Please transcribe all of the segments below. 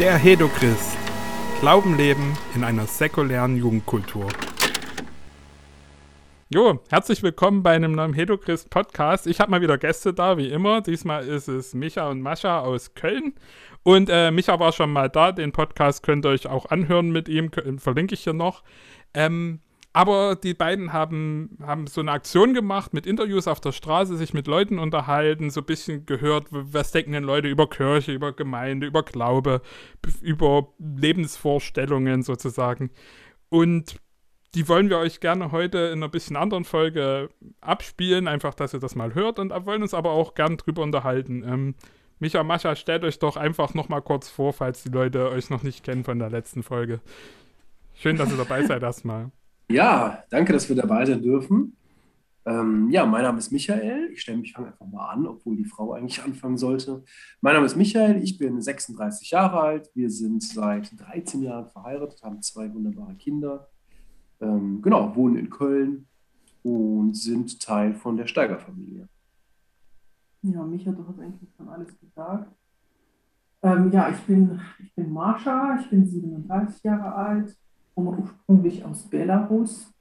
Der Hedochrist. Glauben leben in einer säkulären Jugendkultur. Jo, herzlich willkommen bei einem neuen Hedochrist Podcast. Ich habe mal wieder Gäste da, wie immer. Diesmal ist es Micha und Mascha aus Köln. Und äh, Micha war schon mal da. Den Podcast könnt ihr euch auch anhören mit ihm. Verlinke ich hier noch. Ähm, aber die beiden haben, haben so eine Aktion gemacht mit Interviews auf der Straße, sich mit Leuten unterhalten, so ein bisschen gehört, was denken denn Leute über Kirche, über Gemeinde, über Glaube, über Lebensvorstellungen sozusagen. Und die wollen wir euch gerne heute in einer bisschen anderen Folge abspielen, einfach, dass ihr das mal hört und wollen uns aber auch gern drüber unterhalten. Ähm, Micha Mascha, stellt euch doch einfach nochmal kurz vor, falls die Leute euch noch nicht kennen von der letzten Folge. Schön, dass ihr dabei seid erstmal. Ja, danke, dass wir dabei sein dürfen. Ähm, ja, mein Name ist Michael. Ich stelle mich einfach mal an, obwohl die Frau eigentlich anfangen sollte. Mein Name ist Michael, ich bin 36 Jahre alt. Wir sind seit 13 Jahren verheiratet, haben zwei wunderbare Kinder. Ähm, genau, wohnen in Köln und sind Teil von der Steiger-Familie. Ja, Micha, du hast eigentlich schon alles gesagt. Ähm, ja, ich bin, ich bin Marsha, ich bin 37 Jahre alt, komme ursprünglich aus Belarus.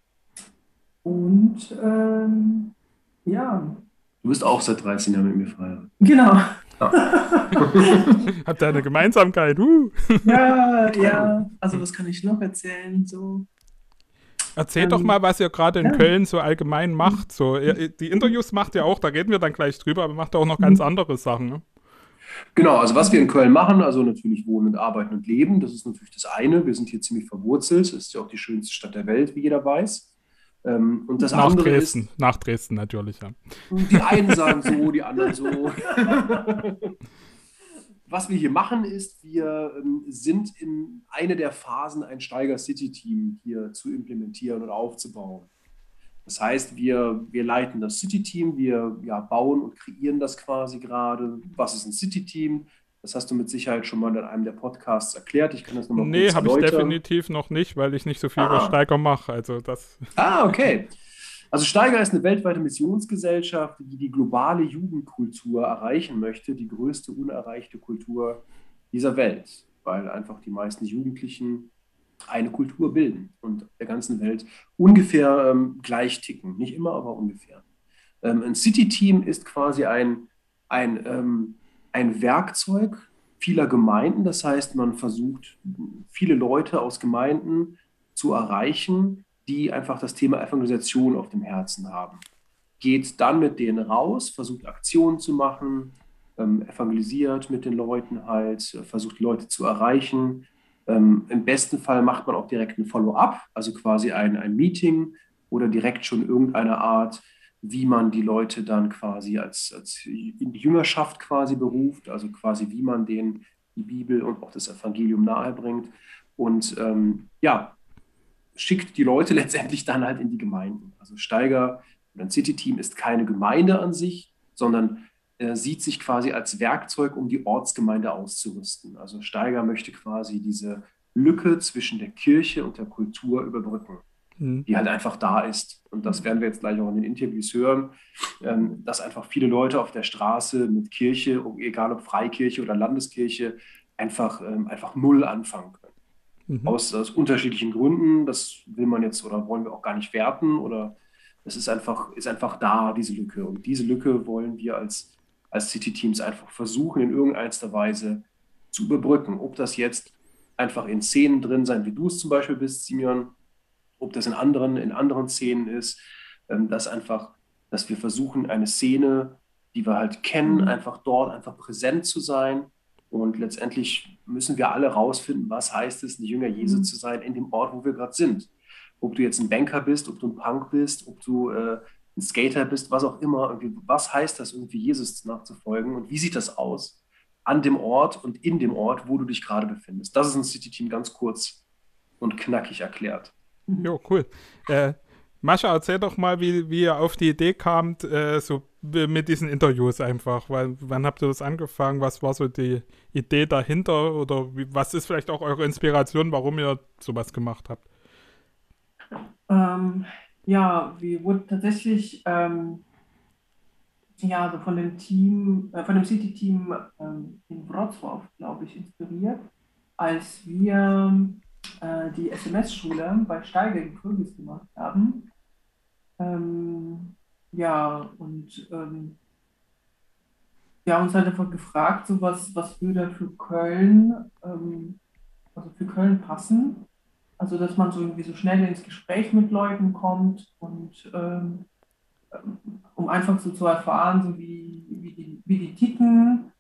Und ähm, ja. Du bist auch seit 13 Jahren mit mir verheiratet. Genau. Ja. Habt ihr eine Gemeinsamkeit? Uh. Ja, ja. Also was kann ich noch erzählen? So. Erzählt ähm, doch mal, was ihr gerade in ja. Köln so allgemein macht. So, ihr, die Interviews macht ihr auch, da reden wir dann gleich drüber, aber macht ihr auch noch ganz mhm. andere Sachen. Ne? Genau, also was wir in Köln machen, also natürlich wohnen und arbeiten und leben, das ist natürlich das eine. Wir sind hier ziemlich verwurzelt. Es ist ja auch die schönste Stadt der Welt, wie jeder weiß. Ähm, und das nach andere Dresden, ist, nach Dresden natürlich, ja. Die einen sagen so, die anderen so. was wir hier machen, ist, wir ähm, sind in eine der Phasen, ein Steiger City Team hier zu implementieren und aufzubauen. Das heißt, wir, wir leiten das City-Team, wir ja, bauen und kreieren das quasi gerade. Was ist ein City-Team? Das hast du mit Sicherheit schon mal in einem der Podcasts erklärt. Ich kann das nochmal Nee, habe ich definitiv noch nicht, weil ich nicht so viel ah. über Steiger mache. Also das. Ah, okay. Also Steiger ist eine weltweite Missionsgesellschaft, die die globale Jugendkultur erreichen möchte, die größte unerreichte Kultur dieser Welt, weil einfach die meisten Jugendlichen eine Kultur bilden und der ganzen Welt ungefähr ähm, gleich ticken. Nicht immer, aber ungefähr. Ähm, ein City-Team ist quasi ein, ein, ähm, ein Werkzeug vieler Gemeinden. Das heißt, man versucht, viele Leute aus Gemeinden zu erreichen, die einfach das Thema Evangelisation auf dem Herzen haben. Geht dann mit denen raus, versucht Aktionen zu machen, ähm, evangelisiert mit den Leuten halt, versucht Leute zu erreichen, ähm, Im besten Fall macht man auch direkt ein Follow-up, also quasi ein, ein Meeting oder direkt schon irgendeine Art, wie man die Leute dann quasi als, als in die Jüngerschaft quasi beruft, also quasi wie man denen die Bibel und auch das Evangelium nahebringt. Und ähm, ja, schickt die Leute letztendlich dann halt in die Gemeinden. Also Steiger oder ein City-Team ist keine Gemeinde an sich, sondern sieht sich quasi als Werkzeug, um die Ortsgemeinde auszurüsten. Also Steiger möchte quasi diese Lücke zwischen der Kirche und der Kultur überbrücken, mhm. die halt einfach da ist. Und das werden wir jetzt gleich auch in den Interviews hören, ähm, dass einfach viele Leute auf der Straße mit Kirche, egal ob Freikirche oder Landeskirche, einfach, ähm, einfach null anfangen können. Mhm. Aus, aus unterschiedlichen Gründen. Das will man jetzt oder wollen wir auch gar nicht werten oder es ist einfach, ist einfach da, diese Lücke. Und diese Lücke wollen wir als als City-Teams einfach versuchen, in irgendeiner Weise zu überbrücken. Ob das jetzt einfach in Szenen drin sein, wie du es zum Beispiel bist, Simeon, ob das in anderen, in anderen Szenen ist, ähm, dass einfach, dass wir versuchen, eine Szene, die wir halt kennen, mhm. einfach dort einfach präsent zu sein. Und letztendlich müssen wir alle rausfinden, was heißt es, ein Jünger Jesu mhm. zu sein in dem Ort, wo wir gerade sind. Ob du jetzt ein Banker bist, ob du ein Punk bist, ob du äh, ein Skater bist, was auch immer, was heißt das, irgendwie Jesus nachzufolgen und wie sieht das aus an dem Ort und in dem Ort, wo du dich gerade befindest. Das ist ein City-Team ganz kurz und knackig erklärt. Jo, cool. Äh, Mascha, erzähl doch mal, wie, wie ihr auf die Idee kamt, äh, so mit diesen Interviews einfach. Weil, wann habt ihr das angefangen? Was war so die Idee dahinter? Oder wie, was ist vielleicht auch eure Inspiration, warum ihr sowas gemacht habt? Ähm, ja, wir wurden tatsächlich ähm, ja, also von dem Team, äh, von dem City-Team ähm, in Wrocław, glaube ich, inspiriert. als wir äh, die SMS-Schule bei Steiger in Kürbis gemacht haben. Ähm, ja, und ähm, wir haben uns halt einfach gefragt, so was, was würde für Köln, ähm, also für Köln passen. Also, dass man so irgendwie so schnell ins Gespräch mit Leuten kommt und ähm, um einfach so zu erfahren, so wie, wie, die, wie die ticken,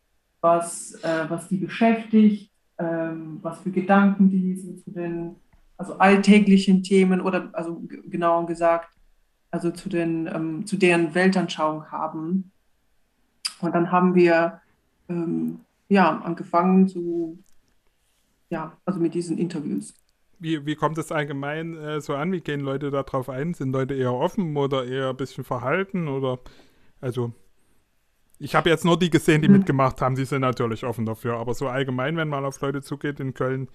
was, äh, was die beschäftigt, ähm, was für Gedanken die so zu den also alltäglichen Themen oder also genauer gesagt, also zu den ähm, zu deren Weltanschauung haben. Und dann haben wir ähm, ja angefangen zu ja also mit diesen Interviews. Wie, wie kommt es allgemein äh, so an? Wie gehen Leute darauf ein? Sind Leute eher offen oder eher ein bisschen verhalten? Oder also ich habe jetzt nur die gesehen, die hm. mitgemacht haben, die sind natürlich offen dafür. Aber so allgemein, wenn man auf Leute zugeht in Köln,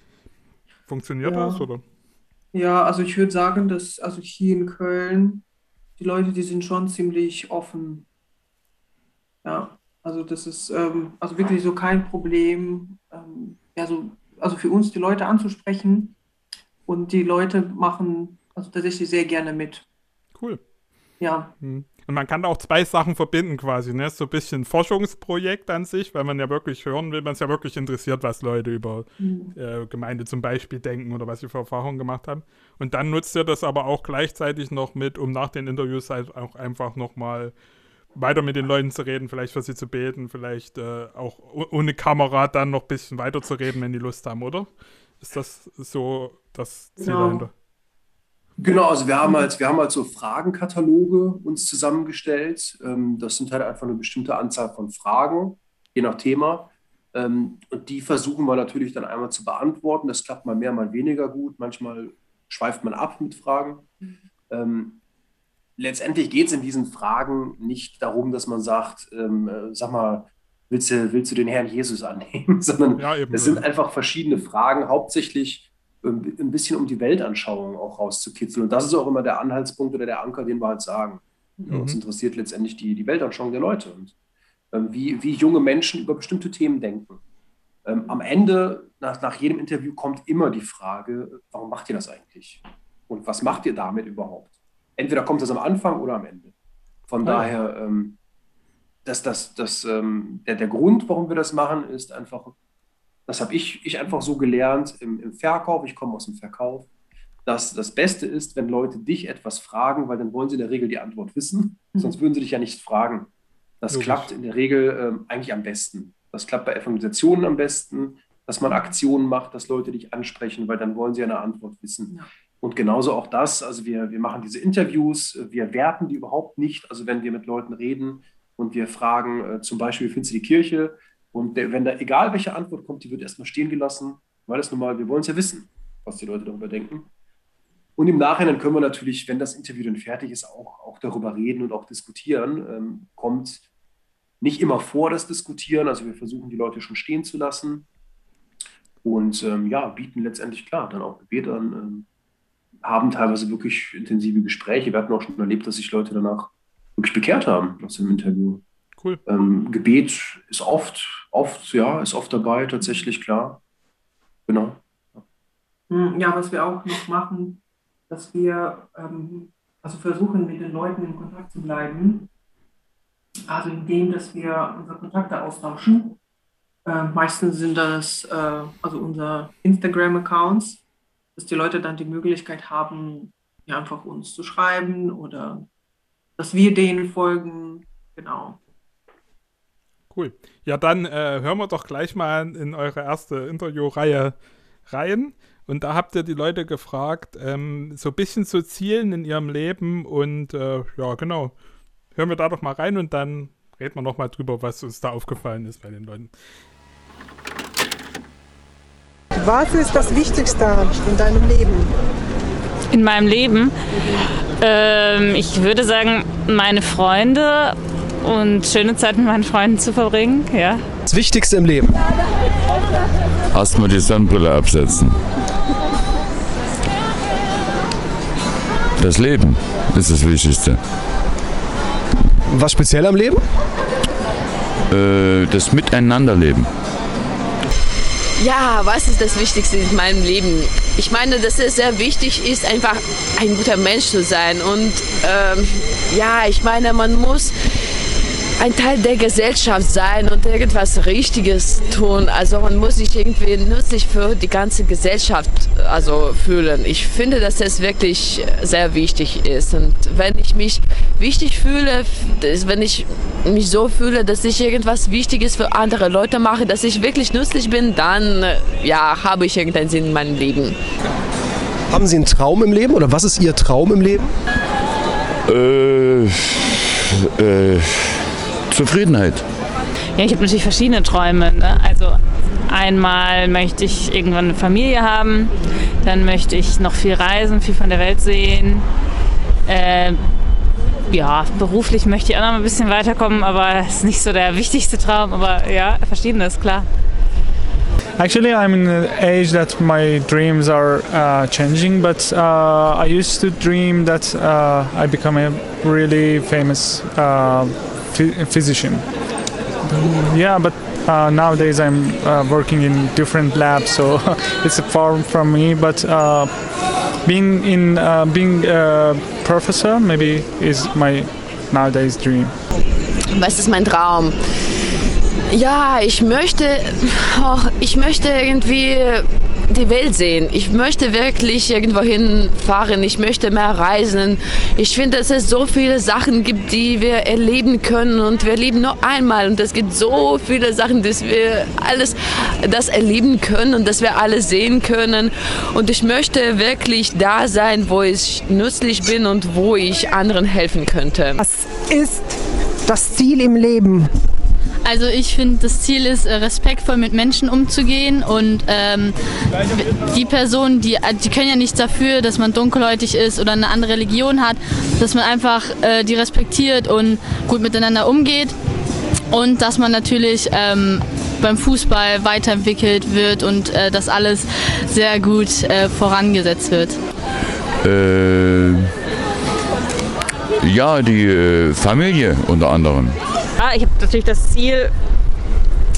funktioniert ja. das, oder? Ja, also ich würde sagen, dass also hier in Köln die Leute, die sind schon ziemlich offen. Ja, also das ist ähm, also wirklich so kein Problem, ähm, ja, so, also für uns die Leute anzusprechen. Und die Leute machen also tatsächlich sehr gerne mit. Cool. Ja. Hm. Und man kann auch zwei Sachen verbinden quasi, ne? So ein bisschen Forschungsprojekt an sich, weil man ja wirklich hören will, man ist ja wirklich interessiert, was Leute über mhm. äh, Gemeinde zum Beispiel denken oder was sie für Erfahrungen gemacht haben. Und dann nutzt ihr das aber auch gleichzeitig noch mit, um nach den Interviews halt auch einfach nochmal weiter mit den Leuten zu reden, vielleicht für sie zu beten, vielleicht äh, auch ohne Kamera dann noch ein bisschen weiter zu reden, wenn die Lust haben, oder? Ist das so das Ziel genau. dahinter? Genau, also wir haben halt, wir haben halt so Fragenkataloge uns zusammengestellt. Ähm, das sind halt einfach eine bestimmte Anzahl von Fragen, je nach Thema. Ähm, und die versuchen wir natürlich dann einmal zu beantworten. Das klappt mal mehr, mal weniger gut. Manchmal schweift man ab mit Fragen. Ähm, letztendlich geht es in diesen Fragen nicht darum, dass man sagt, äh, sag mal, willst du, willst du den Herrn Jesus annehmen, sondern ja, es sind einfach verschiedene Fragen, hauptsächlich ein bisschen um die Weltanschauung auch rauszukitzeln. Und das ist auch immer der Anhaltspunkt oder der Anker, den wir halt sagen. Mhm. Uns interessiert letztendlich die, die Weltanschauung der Leute und ähm, wie, wie junge Menschen über bestimmte Themen denken. Ähm, am Ende, nach, nach jedem Interview, kommt immer die Frage, warum macht ihr das eigentlich? Und was macht ihr damit überhaupt? Entweder kommt das am Anfang oder am Ende. Von ja. daher, ähm, dass das, das, ähm, der, der Grund, warum wir das machen, ist einfach das habe ich, ich einfach so gelernt im, im Verkauf. Ich komme aus dem Verkauf. Dass das Beste ist, wenn Leute dich etwas fragen, weil dann wollen sie in der Regel die Antwort wissen. Mhm. Sonst würden sie dich ja nicht fragen. Das Logisch. klappt in der Regel ähm, eigentlich am besten. Das klappt bei Evangelisationen am besten, dass man Aktionen macht, dass Leute dich ansprechen, weil dann wollen sie eine Antwort wissen. Ja. Und genauso auch das, also wir, wir machen diese Interviews, wir werten die überhaupt nicht. Also wenn wir mit Leuten reden und wir fragen äh, zum Beispiel, wie findest du die Kirche? Und der, wenn da egal welche Antwort kommt, die wird erstmal stehen gelassen, weil das normal, wir wollen es ja wissen, was die Leute darüber denken. Und im Nachhinein können wir natürlich, wenn das Interview dann fertig ist, auch, auch darüber reden und auch diskutieren. Ähm, kommt nicht immer vor, das Diskutieren. Also wir versuchen die Leute schon stehen zu lassen und ähm, ja, bieten letztendlich klar dann auch Gebet an, ähm, haben teilweise wirklich intensive Gespräche. Wir hatten auch schon erlebt, dass sich Leute danach wirklich bekehrt haben aus dem Interview. Cool. Ähm, Gebet ist oft, oft, ja, ist oft dabei, tatsächlich, klar. Genau. Hm, ja, was wir auch noch machen, dass wir ähm, also versuchen, mit den Leuten in Kontakt zu bleiben. Also indem, dass wir unsere Kontakte austauschen. Äh, meistens sind das äh, also unsere Instagram-Accounts, dass die Leute dann die Möglichkeit haben, ja, einfach uns zu schreiben oder dass wir denen folgen. Genau. Cool. Ja, dann äh, hören wir doch gleich mal in eure erste Interviewreihe rein. Und da habt ihr die Leute gefragt, ähm, so ein bisschen zu Zielen in ihrem Leben. Und äh, ja, genau. Hören wir da doch mal rein und dann reden wir noch mal drüber, was uns da aufgefallen ist bei den Leuten. Was ist das Wichtigste in deinem Leben? In meinem Leben? Ähm, ich würde sagen, meine Freunde und schöne Zeit mit meinen Freunden zu verbringen. Ja. Das Wichtigste im Leben? Erstmal die Sonnenbrille absetzen. Das Leben ist das Wichtigste. Was speziell am Leben? Äh, das Miteinanderleben. Ja, was ist das Wichtigste in meinem Leben? Ich meine, dass es sehr wichtig ist, einfach ein guter Mensch zu sein. Und ähm, ja, ich meine, man muss ein Teil der Gesellschaft sein und irgendwas Richtiges tun. Also man muss sich irgendwie nützlich für die ganze Gesellschaft also fühlen. Ich finde, dass das wirklich sehr wichtig ist. Und wenn ich mich wichtig fühle, wenn ich mich so fühle, dass ich irgendwas Wichtiges für andere Leute mache, dass ich wirklich nützlich bin, dann ja, habe ich irgendeinen Sinn in meinem Leben. Haben Sie einen Traum im Leben oder was ist Ihr Traum im Leben? Äh, äh, Zufriedenheit. Ja, ich habe natürlich verschiedene Träume. Ne? Also einmal möchte ich irgendwann eine Familie haben, dann möchte ich noch viel reisen, viel von der Welt sehen. Äh, ja, beruflich möchte ich auch noch ein bisschen weiterkommen, aber es ist nicht so der wichtigste Traum. Aber ja, verschiedenes, klar. Actually, I'm in an age that my dreams are uh, changing, but uh, I used to dream that uh, I become a really famous uh, physician. Yeah, but uh, nowadays I'm uh, working in different labs, so it's a far from me. But uh, being in uh, being a professor maybe is my nowadays dream. Was ist mein Traum? Ja, ich möchte, oh, ich möchte irgendwie die Welt sehen. Ich möchte wirklich irgendwo hinfahren. Ich möchte mehr reisen. Ich finde, dass es so viele Sachen gibt, die wir erleben können und wir leben nur einmal und es gibt so viele Sachen, dass wir alles das erleben können und dass wir alles sehen können und ich möchte wirklich da sein, wo ich nützlich bin und wo ich anderen helfen könnte. Was ist das Ziel im Leben? Also ich finde, das Ziel ist, äh, respektvoll mit Menschen umzugehen und ähm, die Personen, die, die können ja nichts dafür, dass man dunkelhäutig ist oder eine andere Religion hat, dass man einfach äh, die respektiert und gut miteinander umgeht und dass man natürlich ähm, beim Fußball weiterentwickelt wird und äh, dass alles sehr gut äh, vorangesetzt wird. Äh, ja, die äh, Familie unter anderem. Ja, ich habe natürlich das Ziel,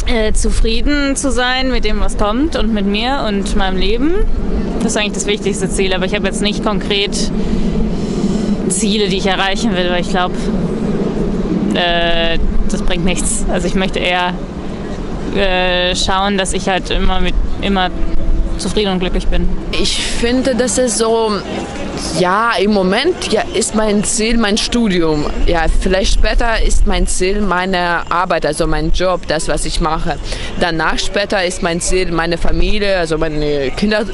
äh, zufrieden zu sein mit dem, was kommt und mit mir und meinem Leben. Das ist eigentlich das wichtigste Ziel, aber ich habe jetzt nicht konkret Ziele, die ich erreichen will, weil ich glaube, äh, das bringt nichts. Also ich möchte eher äh, schauen, dass ich halt immer mit immer zufrieden und glücklich bin. Ich finde, das ist so ja, im Moment ja, ist mein Ziel mein Studium. Ja, vielleicht später ist mein Ziel meine Arbeit, also mein Job, das, was ich mache. Danach später ist mein Ziel meine Familie, also meine Kinder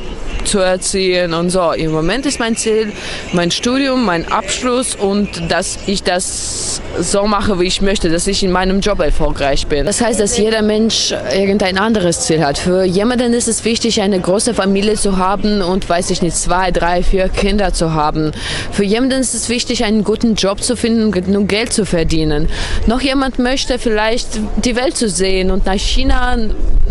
zu erziehen und so. Im Moment ist mein Ziel mein Studium, mein Abschluss und dass ich das so mache, wie ich möchte, dass ich in meinem Job erfolgreich bin. Das heißt, dass jeder Mensch irgendein anderes Ziel hat. Für jemanden ist es wichtig, eine große Familie zu haben und, weiß ich nicht, zwei, drei, vier Kinder zu haben. Für jemanden ist es wichtig, einen guten Job zu finden und genug Geld zu verdienen. Noch jemand möchte vielleicht die Welt zu sehen und nach China,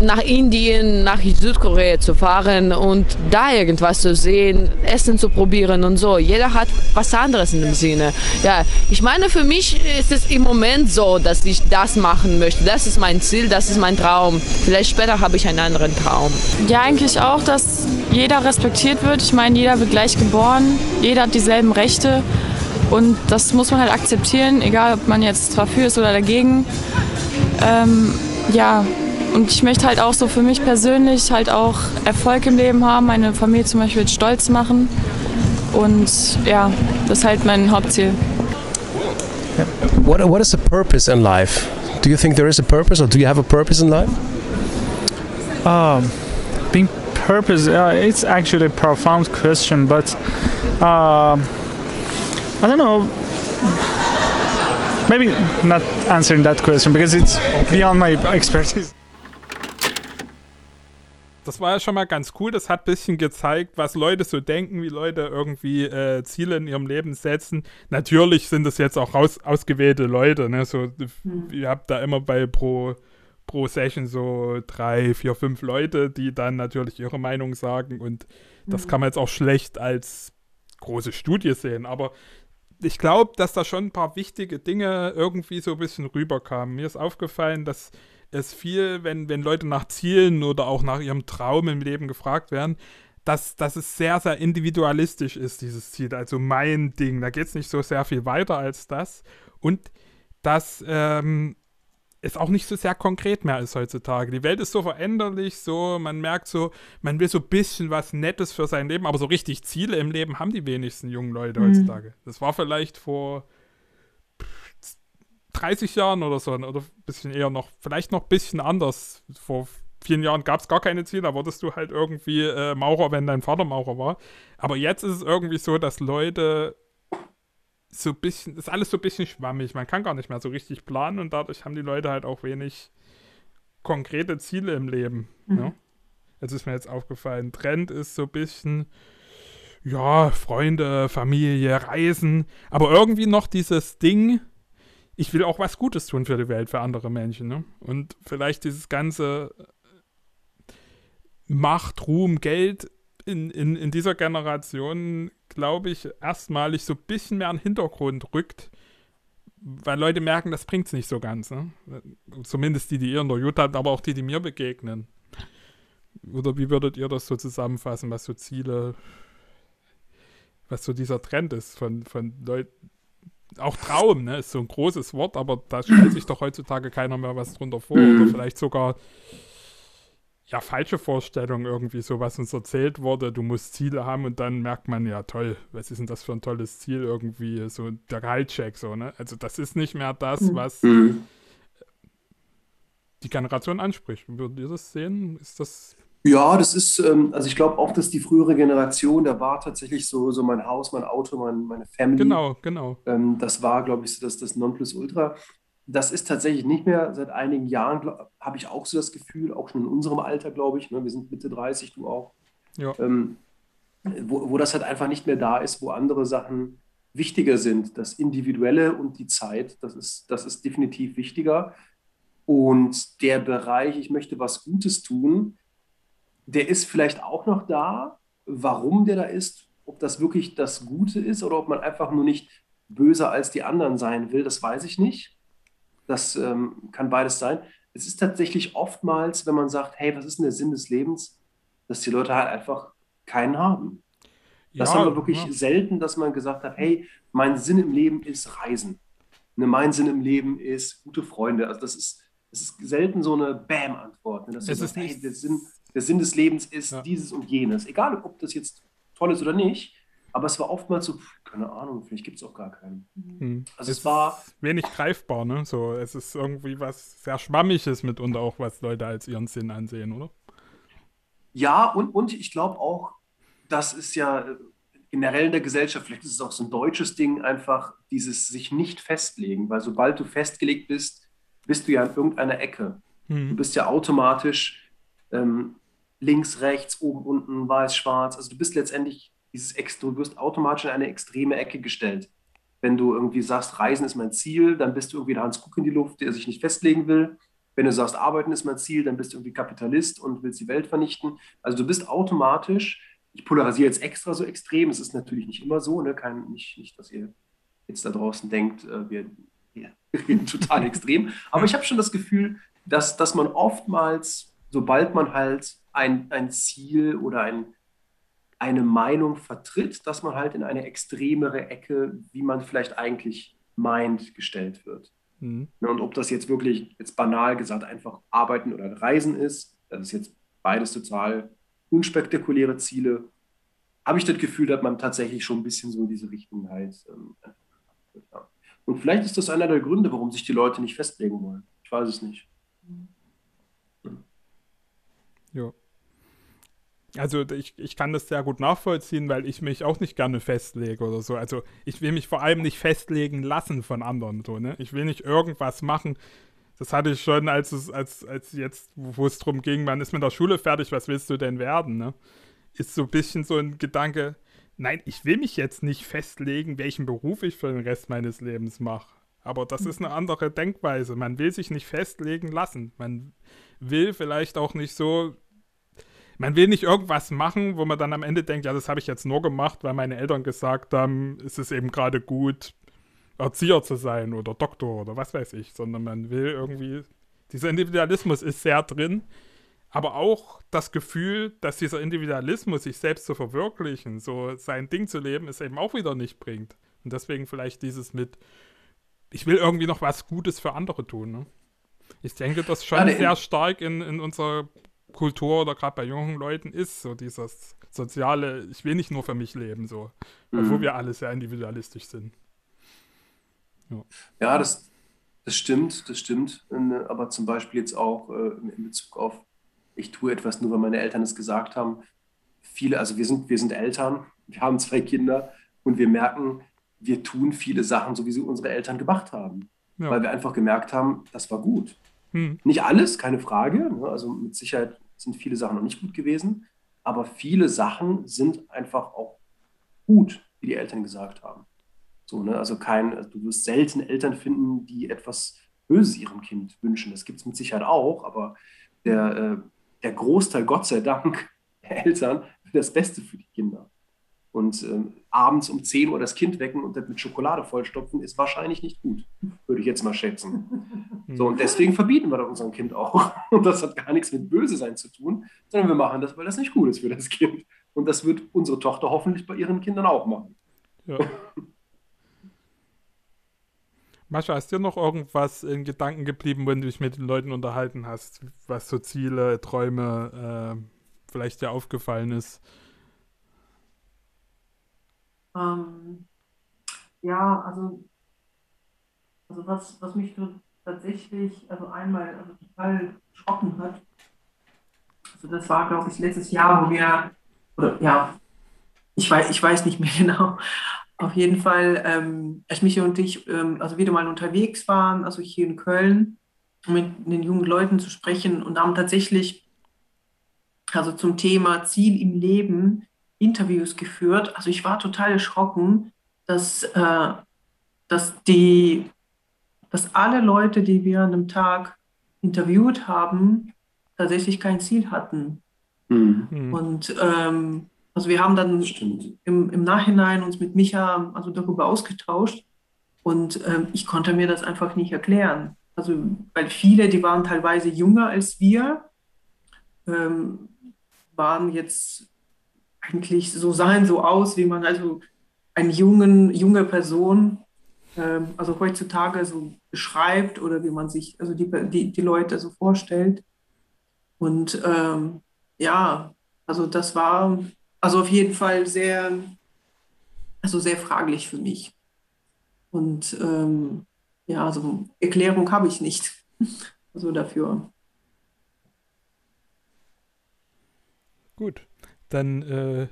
nach Indien, nach Südkorea zu fahren und da irgendwas zu sehen, Essen zu probieren und so. Jeder hat was anderes in dem Sinne. Ja, ich meine, für mich ist es im Moment so, dass ich das machen möchte. Das ist mein Ziel, das ist mein Traum. Vielleicht später habe ich einen anderen Traum. Ja, eigentlich auch, dass jeder respektiert wird. Ich meine, jeder wird gleich geboren, jeder hat dieselben Rechte. Und das muss man halt akzeptieren, egal ob man jetzt dafür ist oder dagegen. Ähm, ja, und ich möchte halt auch so für mich persönlich halt auch Erfolg im Leben haben, meine Familie zum Beispiel stolz machen. Und ja, das ist halt mein Hauptziel. What, what is the purpose in life? Do you think there is a purpose or do you have a purpose in life? Um, being purpose, uh, it's actually a profound question, but uh, I don't know. Maybe not answering that question because it's beyond my expertise. Das war ja schon mal ganz cool. Das hat ein bisschen gezeigt, was Leute so denken, wie Leute irgendwie äh, Ziele in ihrem Leben setzen. Natürlich sind das jetzt auch raus, ausgewählte Leute. Ne? So, mhm. Ihr habt da immer bei pro, pro Session so drei, vier, fünf Leute, die dann natürlich ihre Meinung sagen. Und das mhm. kann man jetzt auch schlecht als große Studie sehen. Aber ich glaube, dass da schon ein paar wichtige Dinge irgendwie so ein bisschen rüberkamen. Mir ist aufgefallen, dass es viel, wenn, wenn Leute nach Zielen oder auch nach ihrem Traum im Leben gefragt werden, dass, dass es sehr, sehr individualistisch ist, dieses Ziel. Also mein Ding. Da geht es nicht so sehr viel weiter als das. Und dass ähm, es auch nicht so sehr konkret mehr ist heutzutage. Die Welt ist so veränderlich, so, man merkt so, man will so ein bisschen was Nettes für sein Leben, aber so richtig Ziele im Leben haben die wenigsten jungen Leute Mhm. heutzutage. Das war vielleicht vor 30 Jahren oder so, oder ein bisschen eher noch, vielleicht noch ein bisschen anders. Vor vielen Jahren gab es gar keine Ziele, da wurdest du halt irgendwie äh, Maurer, wenn dein Vater Maurer war. Aber jetzt ist es irgendwie so, dass Leute so ein bisschen, ist alles so ein bisschen schwammig. Man kann gar nicht mehr so richtig planen und dadurch haben die Leute halt auch wenig konkrete Ziele im Leben. Mhm. Ne? Das ist mir jetzt aufgefallen. Trend ist so ein bisschen, ja, Freunde, Familie, Reisen, aber irgendwie noch dieses Ding, ich will auch was Gutes tun für die Welt, für andere Menschen. Ne? Und vielleicht dieses ganze Macht, Ruhm, Geld in, in, in dieser Generation, glaube ich, erstmalig so ein bisschen mehr in den Hintergrund rückt, weil Leute merken, das bringt es nicht so ganz. Ne? Zumindest die, die ihr interviewt habt, aber auch die, die mir begegnen. Oder wie würdet ihr das so zusammenfassen, was so Ziele, was so dieser Trend ist von, von Leuten, auch Traum, ne, ist so ein großes Wort, aber da stellt sich doch heutzutage keiner mehr was drunter vor. Oder vielleicht sogar ja, falsche Vorstellungen irgendwie, so was uns erzählt wurde, du musst Ziele haben und dann merkt man, ja toll, was ist denn das für ein tolles Ziel irgendwie, so der Gehaltscheck, so, ne? Also das ist nicht mehr das, Mhm. was Mhm. die Generation anspricht. Würdet ihr das sehen? Ist das. Ja, das ist, ähm, also ich glaube auch, dass die frühere Generation, da war tatsächlich so, so mein Haus, mein Auto, mein, meine Family. Genau, genau. Ähm, das war, glaube ich, so das, das Nonplusultra. Das ist tatsächlich nicht mehr seit einigen Jahren, habe ich auch so das Gefühl, auch schon in unserem Alter, glaube ich, ne, wir sind Mitte 30, du auch, Ja. ähm, wo, wo das halt einfach nicht mehr da ist, wo andere Sachen wichtiger sind. Das Individuelle und die Zeit, das ist, das ist definitiv wichtiger. Und der Bereich, ich möchte was Gutes tun, der ist vielleicht auch noch da. Warum der da ist, ob das wirklich das Gute ist oder ob man einfach nur nicht böser als die anderen sein will, das weiß ich nicht. Das ähm, kann beides sein. Es ist tatsächlich oftmals, wenn man sagt, hey, was ist denn der Sinn des Lebens, dass die Leute halt einfach keinen haben. Das Ja, haben wir wirklich ja. selten, dass man gesagt hat, hey, mein Sinn im Leben ist Reisen. Ne, mein Sinn im Leben ist gute Freunde. Also das ist, das ist selten so eine Bam-Antwort. Ne? Dass du Es sagst, ist hey, nicht- der Sinn, der Sinn des Lebens ist Ja. dieses und jenes. Egal, ob das jetzt toll ist oder nicht. Aber es war oftmals so, keine Ahnung, vielleicht gibt es auch gar keinen. Hm. Also es war- ist wenig greifbar, ne? So, es ist irgendwie was sehr Schwammiges mitunter auch, was Leute als ihren Sinn ansehen, oder? Ja, und, und ich glaube auch, das ist ja äh, generell in der Gesellschaft, vielleicht ist es auch so ein deutsches Ding, einfach dieses sich nicht festlegen, weil sobald du festgelegt bist, bist du ja in irgendeiner Ecke. Du Hm. bist ja automatisch ähm, links, rechts, oben, unten, weiß, schwarz. Also du bist letztendlich dieses du wirst automatisch in eine extreme Ecke gestellt. Wenn du irgendwie sagst, Reisen ist mein Ziel, dann bist du irgendwie der Hans Kuck in die Luft, der sich nicht festlegen will. Wenn du sagst, Arbeiten ist mein Ziel, dann bist du irgendwie Kapitalist und willst die Welt vernichten. Also du bist automatisch, ich polarisiere jetzt extra so extrem, es ist natürlich nicht immer so, ne? Kein, nicht, nicht, dass ihr jetzt da draußen denkt, äh, wir, wir reden total extrem. Aber ich habe schon das Gefühl, dass, dass man oftmals, sobald man halt ein, ein Ziel oder ein, eine Meinung vertritt, dass man halt in eine extremere Ecke, wie man vielleicht eigentlich meint, gestellt wird. Hm. Ne, Und ob das jetzt wirklich, jetzt banal gesagt, einfach Arbeiten oder Reisen ist, das ist jetzt beides total unspektakuläre Ziele, habe ich das Gefühl, dass man tatsächlich schon ein bisschen so in diese Richtung halt. Ähm. Und vielleicht ist das einer der Gründe, warum sich die Leute nicht festlegen wollen. Ich weiß es nicht. Ja. Also ich, ich kann das sehr gut nachvollziehen, weil ich mich auch nicht gerne festlege oder so. Also ich will mich vor allem nicht festlegen lassen von anderen. So, ne? Ich will nicht irgendwas machen. Das hatte ich schon, als es, als, als jetzt, wo es drum ging, man ist mit der Schule fertig, was willst du denn werden? Ne? Ist so ein bisschen so ein Gedanke, nein, ich will mich jetzt nicht festlegen, welchen Beruf ich für den Rest meines Lebens mache. Aber das ist eine andere Denkweise. Man will sich nicht festlegen lassen. Man will vielleicht auch nicht so man will nicht irgendwas machen, wo man dann am Ende denkt, ja, das habe ich jetzt nur gemacht, weil meine Eltern gesagt haben, es ist eben gerade gut, Erzieher zu sein oder Doktor oder was weiß ich, sondern man will irgendwie, dieser Individualismus ist sehr drin, aber auch das Gefühl, dass dieser Individualismus, sich selbst zu verwirklichen, so sein Ding zu leben, es eben auch wieder nicht bringt. Und deswegen vielleicht dieses mit, ich will irgendwie noch was Gutes für andere tun. Ne? Ich denke, das schon Ja, sehr stark in, in unserer Kultur oder gerade bei jungen Leuten ist, so dieses soziale, ich will nicht nur für mich leben, so, obwohl Mhm. wir alle sehr individualistisch sind. Ja, das, das stimmt, das stimmt. Äh, Aber zum Beispiel jetzt auch äh, in Bezug auf, ich tue etwas nur, weil meine Eltern es gesagt haben. Viele, also wir sind, wir sind Eltern, wir haben zwei Kinder und wir merken, wir tun viele Sachen, so wie sie unsere Eltern gemacht haben. Ja. Weil wir einfach gemerkt haben, das war gut. Hm. Nicht alles, keine Frage. Ne? Also mit Sicherheit sind viele Sachen noch nicht gut gewesen. Aber viele Sachen sind einfach auch gut, wie die Eltern gesagt haben. So, ne? Also kein, also du wirst selten Eltern finden, die etwas Böses ihrem Kind wünschen. Das gibt es mit Sicherheit auch, aber der, äh, der Großteil, Gott sei Dank, der Eltern will das Beste für die Kinder. Und ähm, abends um 10 Uhr das Kind wecken und das mit Schokolade vollstopfen, ist wahrscheinlich nicht gut, würde ich jetzt mal schätzen. So, und deswegen verbieten wir das unserem Kind auch. Und das hat gar nichts mit Böse sein zu tun, sondern wir machen das, weil das nicht gut ist für das Kind. Und das wird unsere Tochter hoffentlich bei ihren Kindern auch machen. Ja. Mascha, ist dir noch irgendwas in Gedanken geblieben, wenn du dich mit den Leuten unterhalten hast, was so Ziele, Träume äh, vielleicht dir aufgefallen ist? Ähm, ja, also, also was, was mich tatsächlich, also einmal also total erschrocken hat, also das war, glaube ich, letztes Jahr, wo wir, oder ja, ich weiß, ich weiß nicht mehr genau, auf jeden Fall, ähm, als Michael und ich ähm, also wieder mal unterwegs waren, also hier in Köln, um mit den jungen Leuten zu sprechen und haben tatsächlich also zum Thema Ziel im Leben Interviews geführt. Also ich war total erschrocken, dass, äh, dass, die, dass alle Leute, die wir an einem Tag interviewt haben, tatsächlich kein Ziel hatten. Hm. Und ähm, also wir haben dann im, im Nachhinein uns mit Micha also darüber ausgetauscht und ähm, ich konnte mir das einfach nicht erklären. Also weil viele, die waren teilweise jünger als wir, ähm, waren jetzt eigentlich so sahen so aus, wie man also eine jungen, junge Person ähm, also heutzutage so beschreibt oder wie man sich also die, die, die Leute so vorstellt. Und ähm, ja, also das war also auf jeden Fall sehr, also sehr fraglich für mich. Und ähm, ja, also Erklärung habe ich nicht. Also dafür. Gut, dann äh,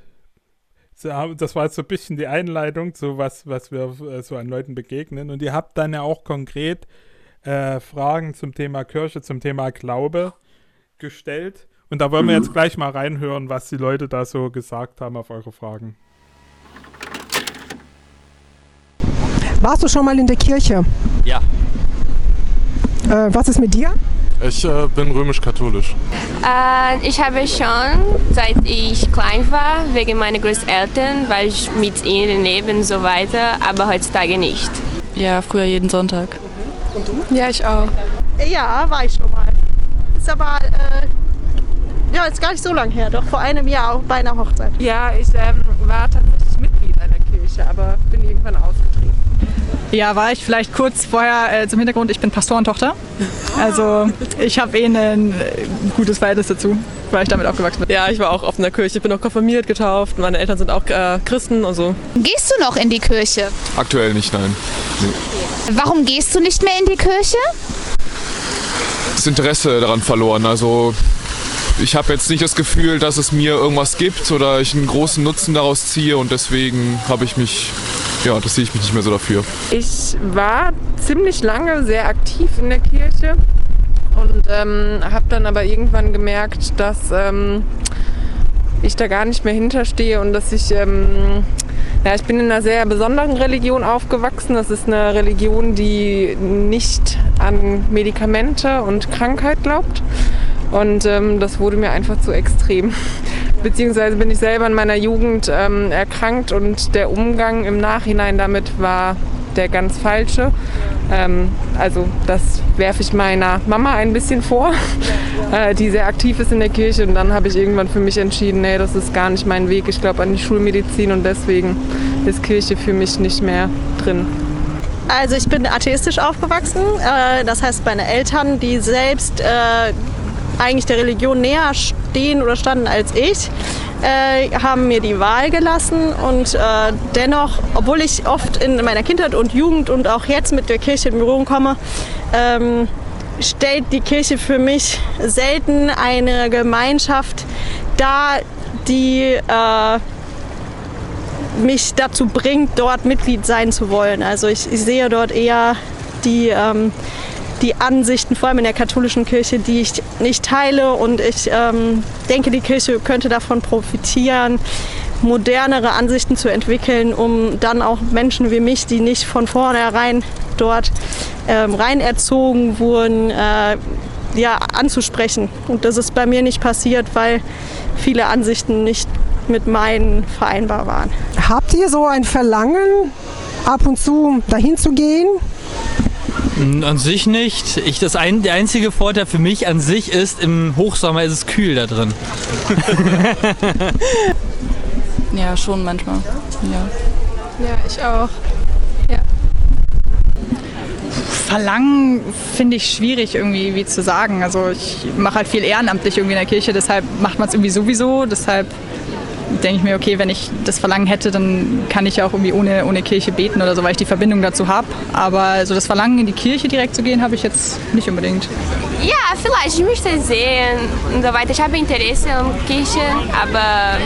so, das war jetzt so ein bisschen die Einleitung zu was, was wir äh, so an Leuten begegnen. Und ihr habt dann ja auch konkret äh, Fragen zum Thema Kirche, zum Thema Glaube gestellt. Und da wollen wir jetzt gleich mal reinhören, was die Leute da so gesagt haben auf eure Fragen. Warst du schon mal in der Kirche? Ja. Äh, was ist mit dir? Ich äh, bin römisch-katholisch. Äh, ich habe schon, seit ich klein war, wegen meiner Großeltern, weil ich mit ihnen lebe und so weiter, aber heutzutage nicht. Ja, früher jeden Sonntag. Und du? Ja, ich auch. Ja, war ich schon mal. Ist aber äh, ja, ist gar nicht so lang her, doch vor einem Jahr auch bei einer Hochzeit. Ja, ich ähm, war tatsächlich Mitglied einer Kirche, aber bin irgendwann ausgetreten. Ja, war ich vielleicht kurz vorher äh, zum Hintergrund, ich bin Pastorentochter. Also ich habe eh ein äh, gutes Verhältnis dazu, weil ich damit aufgewachsen bin. Ja, ich war auch oft in der Kirche. Ich bin auch konfirmiert, getauft. Meine Eltern sind auch äh, Christen. Also. Gehst du noch in die Kirche? Aktuell nicht, nein. Nee. Warum gehst du nicht mehr in die Kirche? Das Interesse daran verloren. Also ich habe jetzt nicht das Gefühl, dass es mir irgendwas gibt oder ich einen großen Nutzen daraus ziehe und deswegen habe ich mich, ja, das sehe ich mich nicht mehr so dafür. Ich war ziemlich lange sehr aktiv in der Kirche und ähm, habe dann aber irgendwann gemerkt, dass ähm, ich da gar nicht mehr hinterstehe und dass ich, ähm, ja, ich bin in einer sehr besonderen Religion aufgewachsen. Das ist eine Religion, die nicht an Medikamente und Krankheit glaubt. Und ähm, das wurde mir einfach zu extrem. Beziehungsweise bin ich selber in meiner Jugend ähm, erkrankt und der Umgang im Nachhinein damit war der ganz falsche. Ähm, also das werfe ich meiner Mama ein bisschen vor, äh, die sehr aktiv ist in der Kirche. Und dann habe ich irgendwann für mich entschieden, nee, das ist gar nicht mein Weg. Ich glaube an die Schulmedizin und deswegen ist Kirche für mich nicht mehr drin. Also ich bin atheistisch aufgewachsen. Äh, das heißt, meine Eltern, die selbst äh, eigentlich der Religion näher stehen oder standen als ich, äh, haben mir die Wahl gelassen und äh, dennoch, obwohl ich oft in meiner Kindheit und Jugend und auch jetzt mit der Kirche in Berührung komme, ähm, stellt die Kirche für mich selten eine Gemeinschaft dar, die äh, mich dazu bringt, dort Mitglied sein zu wollen. Also ich, ich sehe dort eher die, ähm, die Ansichten, vor allem in der katholischen Kirche, die ich nicht teile. Und ich ähm, denke, die Kirche könnte davon profitieren, modernere Ansichten zu entwickeln, um dann auch Menschen wie mich, die nicht von vornherein dort ähm, rein erzogen wurden, äh, ja, anzusprechen. Und das ist bei mir nicht passiert, weil viele Ansichten nicht mit meinen vereinbar waren. Habt ihr so ein Verlangen, ab und zu dahin zu gehen? An sich nicht. Ich, das ein, der einzige Vorteil für mich an sich ist, im Hochsommer ist es kühl da drin. Ja, schon manchmal. Ja. Ja, ich auch. Ja. Verlangen finde ich schwierig irgendwie wie zu sagen. Also ich mache halt viel ehrenamtlich irgendwie in der Kirche, deshalb macht man es irgendwie sowieso. Deshalb denke ich mir, okay, wenn ich das Verlangen hätte, dann kann ich auch irgendwie ohne, ohne Kirche beten oder so, weil ich die Verbindung dazu habe. Aber so das Verlangen in die Kirche direkt zu gehen, habe ich jetzt nicht unbedingt. Ja, vielleicht, ich möchte sehen und so weiter. Ich habe Interesse an Kirche, aber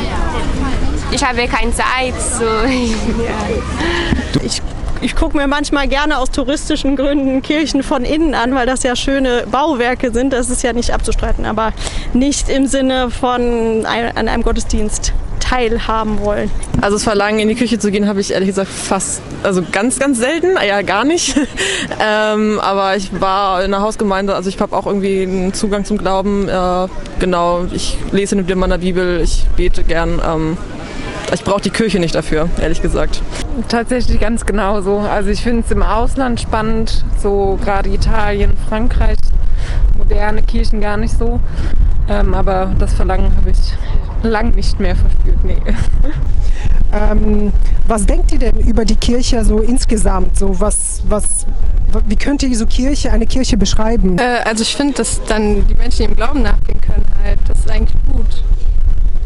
ich habe keine Zeit. So. Ich, ich gucke mir manchmal gerne aus touristischen Gründen Kirchen von innen an, weil das ja schöne Bauwerke sind. Das ist ja nicht abzustreiten, aber nicht im Sinne von ein, an einem Gottesdienst teilhaben wollen. Also das Verlangen in die Küche zu gehen habe ich ehrlich gesagt fast, also ganz, ganz selten, ja gar nicht. ähm, aber ich war in der Hausgemeinde, also ich habe auch irgendwie einen Zugang zum Glauben. Äh, genau, ich lese in meiner Bibel, ich bete gern. Ähm, ich brauche die Kirche nicht dafür, ehrlich gesagt. Tatsächlich ganz genauso. Also ich finde es im Ausland spannend, so gerade Italien, Frankreich, moderne Kirchen gar nicht so. Ähm, aber das Verlangen habe ich lang nicht mehr verspürt. Nee. Ähm, was denkt ihr denn über die Kirche so insgesamt? So was, was, wie könnte diese Kirche eine Kirche beschreiben? Äh, also ich finde, dass dann die Menschen ihrem Glauben nachgehen können halt. Das ist eigentlich gut.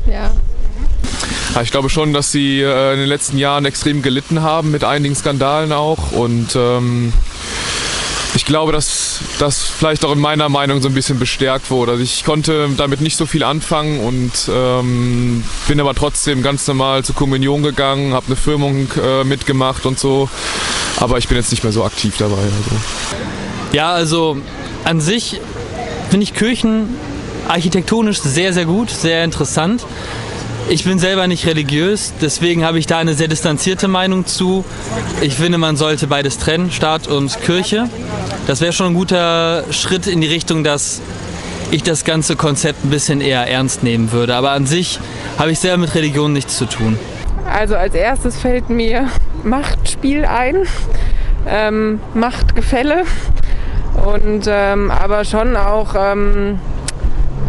Ja. Ja, ich glaube schon, dass sie äh, in den letzten Jahren extrem gelitten haben, mit einigen Skandalen auch. Und ähm, ich glaube, dass das vielleicht auch in meiner Meinung so ein bisschen bestärkt wurde. Also ich konnte damit nicht so viel anfangen und ähm, bin aber trotzdem ganz normal zur Kommunion gegangen, habe eine Firmung äh, mitgemacht und so. Aber ich bin jetzt nicht mehr so aktiv dabei. Also. Ja, also an sich finde ich Kirchen architektonisch sehr, sehr gut, sehr interessant. Ich bin selber nicht religiös, deswegen habe ich da eine sehr distanzierte Meinung zu. Ich finde, man sollte beides trennen, Staat und Kirche. Das wäre schon ein guter Schritt in die Richtung, dass ich das ganze Konzept ein bisschen eher ernst nehmen würde. Aber an sich habe ich selber mit Religion nichts zu tun. Also als erstes fällt mir Machtspiel ein, ähm, Machtgefälle und ähm, aber schon auch ähm,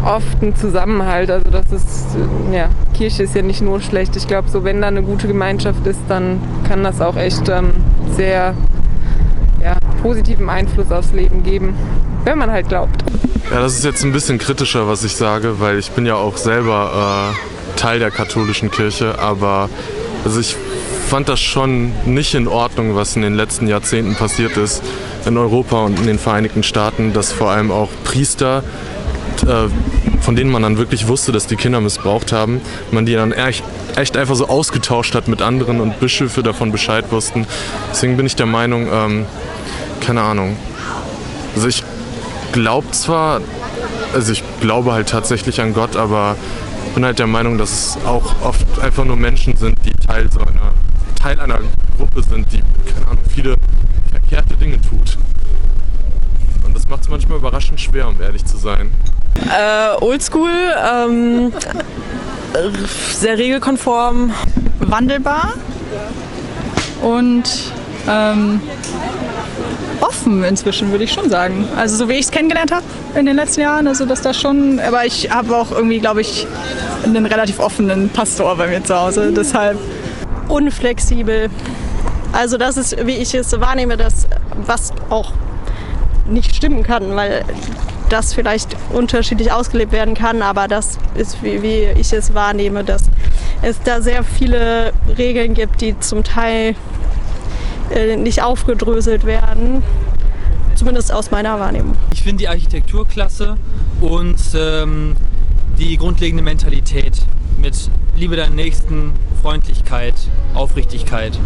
oft ein Zusammenhalt. Also das ist, ja, Kirche ist ja nicht nur schlecht. Ich glaube, so wenn da eine gute Gemeinschaft ist, dann kann das auch echt ähm, sehr ja, positiven Einfluss aufs Leben geben, wenn man halt glaubt. Ja, das ist jetzt ein bisschen kritischer, was ich sage, weil ich bin ja auch selber äh, Teil der katholischen Kirche, aber also ich fand das schon nicht in Ordnung, was in den letzten Jahrzehnten passiert ist in Europa und in den Vereinigten Staaten, dass vor allem auch Priester äh, von denen man dann wirklich wusste, dass die Kinder missbraucht haben, man die dann echt, echt einfach so ausgetauscht hat mit anderen und Bischöfe davon Bescheid wussten. Deswegen bin ich der Meinung, ähm, keine Ahnung. Also ich glaube zwar, also ich glaube halt tatsächlich an Gott, aber bin halt der Meinung, dass es auch oft einfach nur Menschen sind, die Teil so einer, Teil einer Gruppe sind, die, keine Ahnung, viele verkehrte Dinge tut. Und das das macht es manchmal überraschend schwer, um ehrlich zu sein. Äh, oldschool, ähm, sehr regelkonform. Wandelbar und ähm, offen inzwischen, würde ich schon sagen. Also so wie ich es kennengelernt habe in den letzten Jahren, also dass das schon, aber ich habe auch irgendwie, glaube ich, einen relativ offenen Pastor bei mir zu Hause, deshalb unflexibel. Also das ist, wie ich es wahrnehme, das, was auch nicht stimmen kann, weil das vielleicht unterschiedlich ausgelebt werden kann, aber das ist, wie, wie ich es wahrnehme, dass es da sehr viele Regeln gibt, die zum Teil äh, nicht aufgedröselt werden. Zumindest aus meiner Wahrnehmung. Ich finde die Architektur klasse und ähm, die grundlegende Mentalität mit Liebe deinen Nächsten, Freundlichkeit, Aufrichtigkeit.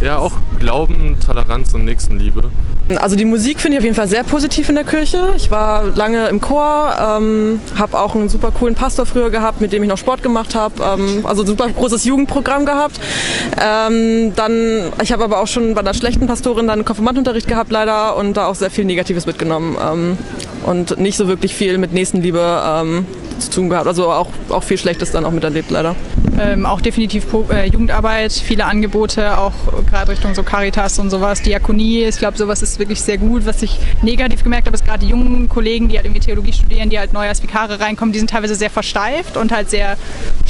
Ja, auch Glauben, Toleranz und Nächstenliebe. Also die Musik finde ich auf jeden Fall sehr positiv in der Kirche. Ich war lange im Chor, ähm, habe auch einen super coolen Pastor früher gehabt, mit dem ich noch Sport gemacht habe. Ähm, also super großes Jugendprogramm gehabt. Ähm, dann, ich habe aber auch schon bei einer schlechten Pastorin dann Konfirmandenunterricht gehabt leider und da auch sehr viel Negatives mitgenommen ähm, und nicht so wirklich viel mit Nächstenliebe ähm, zu tun gehabt. Also auch, auch viel Schlechtes dann auch miterlebt leider. Ähm, auch definitiv Pro äh, Jugendarbeit, viele Angebote, auch gerade Richtung so Caritas und sowas, Diakonie. Ich glaube, sowas ist wirklich sehr gut. Was ich negativ gemerkt habe, ist gerade die jungen Kollegen, die halt irgendwie Theologie studieren, die halt neu als Vikare reinkommen, die sind teilweise sehr versteift und halt sehr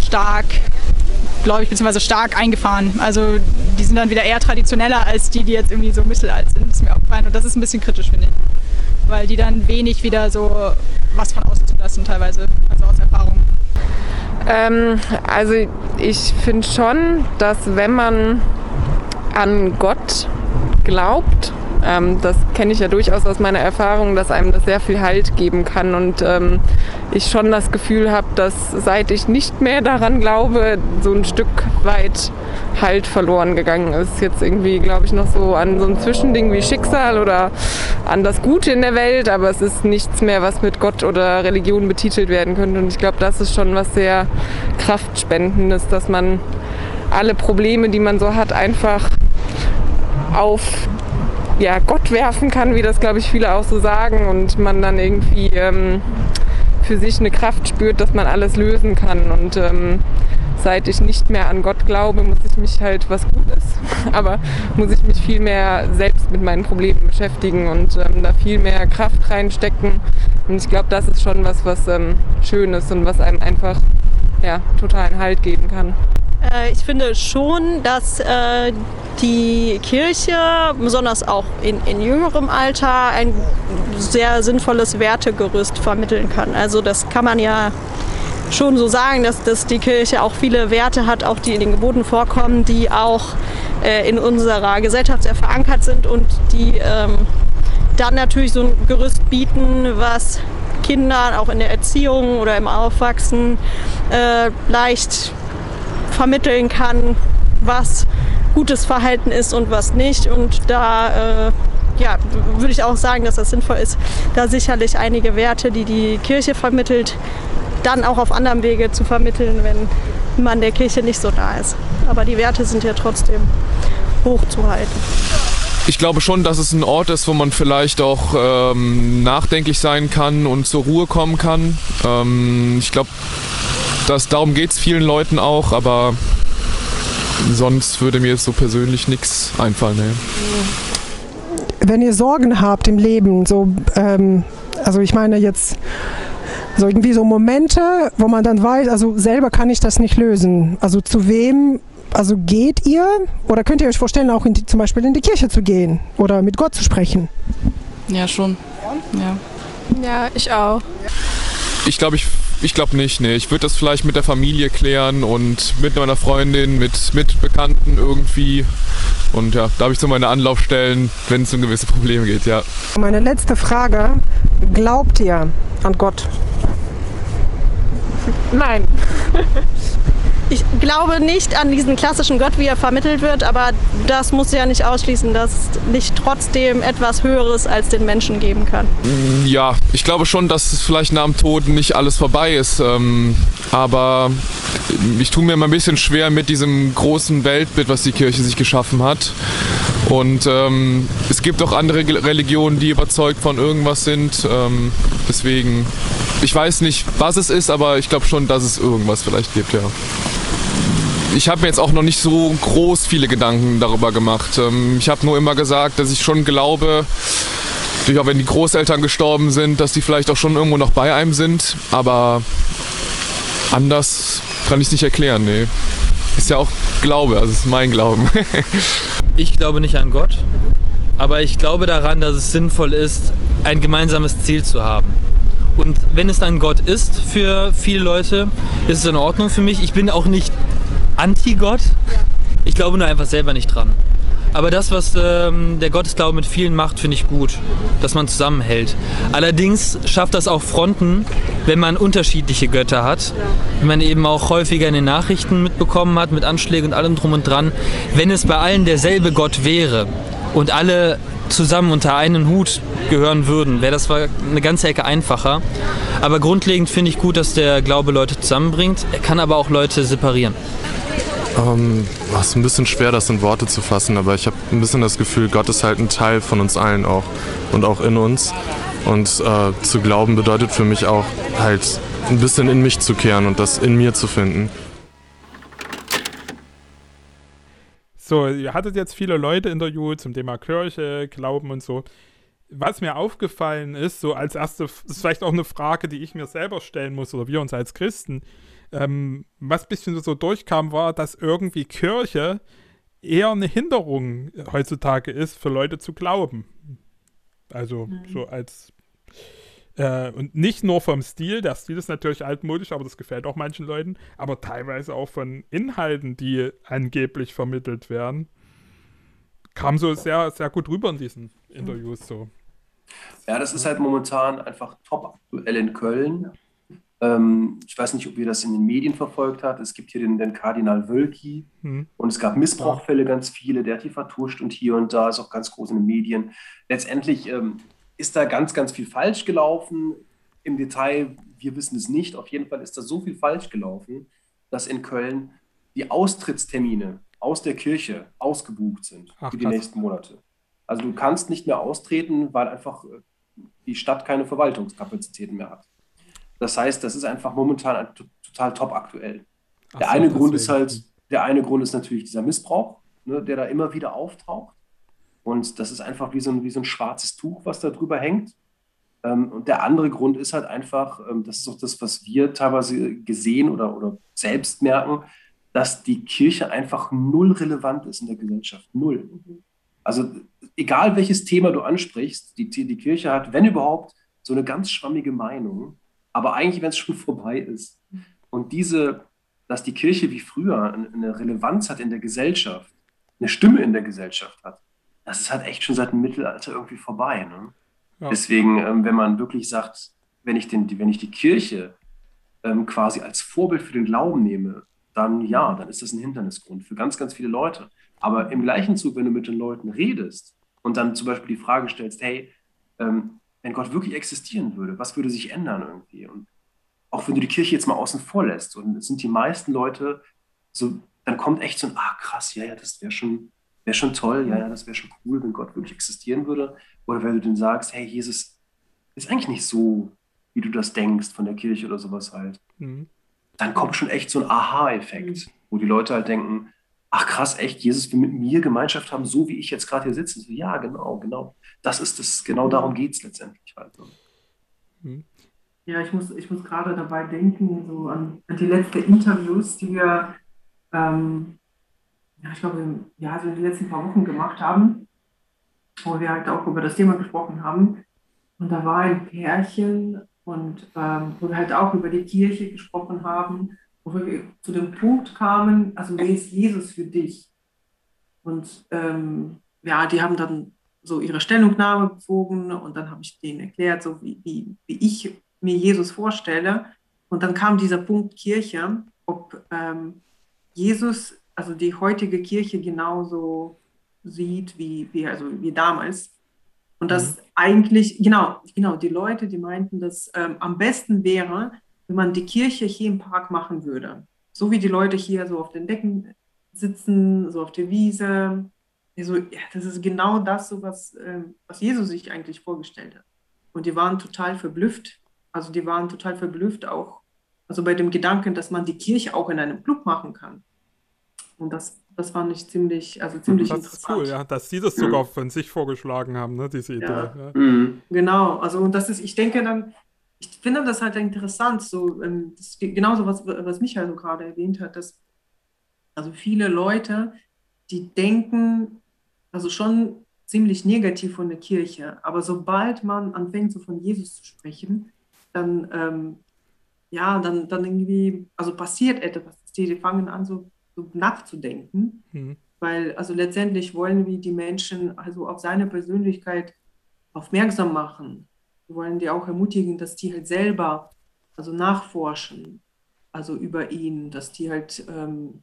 stark glaube ich, beziehungsweise stark eingefahren. Also die sind dann wieder eher traditioneller als die, die jetzt irgendwie so mittelalt sind. Ist mir aufgefallen. Und das ist ein bisschen kritisch, finde ich. Weil die dann wenig wieder so was von außen zulassen, teilweise, also aus Erfahrung. Ähm, also ich finde schon, dass wenn man an Gott glaubt, ähm, das kenne ich ja durchaus aus meiner Erfahrung, dass einem das sehr viel Halt geben kann und ähm, ich schon das Gefühl habe, dass seit ich nicht mehr daran glaube, so ein Stück weit Halt verloren gegangen ist. Jetzt irgendwie, glaube ich, noch so an so ein Zwischending wie Schicksal oder an das Gute in der Welt, aber es ist nichts mehr, was mit Gott oder Religion betitelt werden könnte. Und ich glaube, das ist schon was sehr Kraftspendendes, dass man alle Probleme, die man so hat, einfach auf ja, Gott werfen kann, wie das, glaube ich, viele auch so sagen. Und man dann irgendwie ähm, für sich eine Kraft spürt, dass man alles lösen kann. Und ähm, seit ich nicht mehr an Gott glaube, muss ich mich halt, was gut ist, aber muss ich mich viel mehr selbst mit meinen Problemen beschäftigen und ähm, da viel mehr Kraft reinstecken. Und ich glaube, das ist schon was, was ähm, schön ist und was einem einfach ja, totalen Halt geben kann. Äh, ich finde schon, dass äh, die Kirche, besonders auch in, in, jüngerem Alter, ein sehr sinnvolles Wertegerüst vermitteln kann. Also das kann man ja schon so sagen, dass, dass die Kirche auch viele Werte hat, auch die in den Geboten vorkommen, die auch äh, in unserer Gesellschaft sehr verankert sind und die ähm, dann natürlich so ein Gerüst bieten, was Kindern auch in der Erziehung oder im Aufwachsen äh, leicht vermitteln kann, was gutes Verhalten ist und was nicht. Und da äh, ja, würde ich auch sagen, dass das sinnvoll ist, da sicherlich einige Werte, die die Kirche vermittelt, dann auch auf anderem Wege zu vermitteln, wenn man der Kirche nicht so nah ist. Aber die Werte sind ja trotzdem hochzuhalten. Ich glaube schon, dass es ein Ort ist, wo man vielleicht auch ähm, nachdenklich sein kann und zur Ruhe kommen kann. Ähm, ich glaube, dass darum geht es vielen Leuten auch, aber sonst würde mir jetzt so persönlich nichts einfallen. Nee. Wenn ihr Sorgen habt im Leben, so, ähm, also ich meine jetzt so irgendwie so Momente, wo man dann weiß, also selber kann ich das nicht lösen. Also zu wem, also geht ihr oder könnt ihr euch vorstellen, auch die, zum Beispiel in die Kirche zu gehen oder mit Gott zu sprechen? Ja, schon. Ja, ja ich auch. Ich glaube, ich ich glaube nicht, nee. Ich würde das vielleicht mit der Familie klären und mit meiner Freundin, mit, mit Bekannten irgendwie. Und ja, da habe ich so meine Anlaufstellen, wenn es um gewisse Probleme geht, ja. Meine letzte Frage. Glaubt ihr an Gott? Nein. ich glaube nicht an diesen klassischen Gott, wie er vermittelt wird, aber das muss ja nicht ausschließen, dass es nicht trotzdem etwas Höheres als den Menschen geben kann. Ja, ich glaube schon, dass es vielleicht nach dem Tod nicht alles vorbei ist. Ähm, aber ich tue mir immer ein bisschen schwer mit diesem großen Weltbild, was die Kirche sich geschaffen hat. Und ähm, es gibt auch andere Religionen, die überzeugt von irgendwas sind. Ähm, deswegen, ich weiß nicht, was es ist, aber ich glaube schon, dass es irgendwas vielleicht gibt, ja. Ich habe mir jetzt auch noch nicht so groß viele Gedanken darüber gemacht. Ähm, ich habe nur immer gesagt, dass ich schon glaube, natürlich auch wenn die Großeltern gestorben sind, dass die vielleicht auch schon irgendwo noch bei einem sind. Aber anders kann ich es nicht erklären, nee. Ist ja auch Glaube, also ist mein Glauben. Ich glaube nicht an Gott, aber ich glaube daran, dass es sinnvoll ist, ein gemeinsames Ziel zu haben. Und wenn es dann Gott ist für viele Leute, ist es in Ordnung für mich. Ich bin auch nicht anti-Gott. Ich glaube nur einfach selber nicht dran. Aber das, was ähm, der Gottesglaube mit vielen macht, finde ich gut, dass man zusammenhält. Allerdings schafft das auch Fronten, wenn man unterschiedliche Götter hat. Wie man eben auch häufiger in den Nachrichten mitbekommen hat, mit Anschlägen und allem drum und dran. Wenn es bei allen derselbe Gott wäre und alle zusammen unter einen Hut gehören würden, wäre das eine ganze Ecke einfacher. Aber grundlegend finde ich gut, dass der Glaube Leute zusammenbringt. Er kann aber auch Leute separieren. Ähm, oh, ist ein bisschen schwer, das in Worte zu fassen, aber ich habe ein bisschen das Gefühl, Gott ist halt ein Teil von uns allen auch und auch in uns. Und äh, zu glauben bedeutet für mich auch halt ein bisschen in mich zu kehren und das in mir zu finden. So, ihr hattet jetzt viele Leute interviewt zum Thema Kirche, Glauben und so. Was mir aufgefallen ist, so als erste, das ist vielleicht auch eine Frage, die ich mir selber stellen muss oder wir uns als Christen, ähm, was ein bisschen so durchkam, war, dass irgendwie Kirche eher eine Hinderung heutzutage ist, für Leute zu glauben. Also so als äh, und nicht nur vom Stil, der Stil ist natürlich altmodisch, aber das gefällt auch manchen Leuten, aber teilweise auch von Inhalten, die angeblich vermittelt werden. Kam so sehr, sehr gut rüber in diesen Interviews so. Ja, das ist halt momentan einfach top aktuell in Köln. Ähm, ich weiß nicht, ob ihr das in den Medien verfolgt habt. Es gibt hier den, den Kardinal Wölki Hm. und es gab Missbrauchfälle ganz viele. Der hat die vertuscht und hier und da ist auch ganz groß in den Medien. Letztendlich ähm, ist da ganz, ganz viel falsch gelaufen. Im Detail, wir wissen es nicht. Auf jeden Fall ist da so viel falsch gelaufen, dass in Köln die Austrittstermine aus der Kirche ausgebucht sind Ach, für die krass. nächsten Monate. Also du kannst nicht mehr austreten, weil einfach äh, die Stadt keine Verwaltungskapazitäten mehr hat. Das heißt, das ist einfach momentan ein, to- total top aktuell. Ach Der so, eine Grund ist halt, der eine Grund ist natürlich dieser Missbrauch, ne, der da immer wieder auftaucht. Und das ist einfach wie so ein, wie so ein schwarzes Tuch, was da drüber hängt. Ähm, und der andere Grund ist halt einfach, ähm, das ist auch das, was wir teilweise gesehen oder, oder selbst merken, dass die Kirche einfach null relevant ist in der Gesellschaft. Null. Also egal welches Thema du ansprichst, die, die Kirche hat, wenn überhaupt, so eine ganz schwammige Meinung. Aber eigentlich, wenn es schon vorbei ist. Und diese, dass die Kirche wie früher eine eine Relevanz hat in der Gesellschaft, eine Stimme in der Gesellschaft hat, das ist halt echt schon seit dem Mittelalter irgendwie vorbei. Ne? Ja. Deswegen, ähm, wenn man wirklich sagt, wenn ich, den, die, wenn ich die Kirche ähm, quasi als Vorbild für den Glauben nehme, dann ja, dann ist das ein Hindernisgrund für ganz, ganz viele Leute. Aber im gleichen Zug, wenn du mit den Leuten redest und dann zum Beispiel die Frage stellst, hey, ähm, wenn Gott wirklich existieren würde, was würde sich ändern irgendwie? Und auch wenn du die Kirche jetzt mal außen vor lässt und es sind die meisten Leute so, dann kommt echt so ein, ah krass, ja, ja, das wäre schon, wäre schon toll, ja, ja, das wäre schon cool, wenn Gott wirklich existieren würde. Oder wenn du denen sagst, hey, Jesus ist eigentlich nicht so, wie du das denkst von der Kirche oder sowas halt. Mhm. Dann kommt schon echt so ein Aha-Effekt, wo die Leute halt denken, ach krass, echt, Jesus will mit mir Gemeinschaft haben, so wie ich jetzt gerade hier sitze. So, ja, genau, genau. Das ist das, genau darum geht es letztendlich halt. Ne? Ja, ich muss, ich muss gerade dabei denken, so an, an die letzten Interviews, die wir, ähm, ja, ich glaube, ja, so in den letzten paar Wochen gemacht haben, wo wir halt auch über das Thema gesprochen haben. Und da war ein Pärchen und ähm, wo wir halt auch über die Kirche gesprochen haben, wo wir zu dem Punkt kamen, also wer ist Jesus für dich? Und ähm, ja, die haben dann so ihre Stellungnahme bezogen und dann habe ich denen erklärt, so wie, wie, wie ich mir Jesus vorstelle. Und dann kam dieser Punkt Kirche, ob, ähm, Jesus, also die heutige Kirche genauso sieht wie, wie, also wie damals. Und das eigentlich, genau, genau, die Leute, die meinten, dass ähm, am besten wäre, wenn man die Kirche hier im Park machen würde. So wie die Leute hier so auf den Decken sitzen, so auf der Wiese. Also, ja, das ist genau das, so was, ähm, was Jesus sich eigentlich vorgestellt hat. Und die waren total verblüfft. Also die waren total verblüfft auch, also bei dem Gedanken, dass man die Kirche auch in einem Club machen kann. Und das, das fand ich ziemlich, also ziemlich Das ist interessant. cool, ja, dass sie das sogar von sich vorgeschlagen haben, ne, diese Idee. Ja. Ja. Genau, also und das ist, ich denke dann, ich finde das halt interessant, so ähm, das ist genauso was, was Michael so gerade erwähnt hat, dass also viele Leute, die denken, also schon ziemlich negativ von der Kirche, aber sobald man anfängt, so von Jesus zu sprechen, dann, ähm, ja, dann, dann irgendwie, also passiert etwas, die, die fangen an, so nachzudenken, Hm. weil also letztendlich wollen wir die Menschen also auf seine Persönlichkeit aufmerksam machen. Wir wollen die auch ermutigen, dass die halt selber also nachforschen, also über ihn, dass die halt ähm,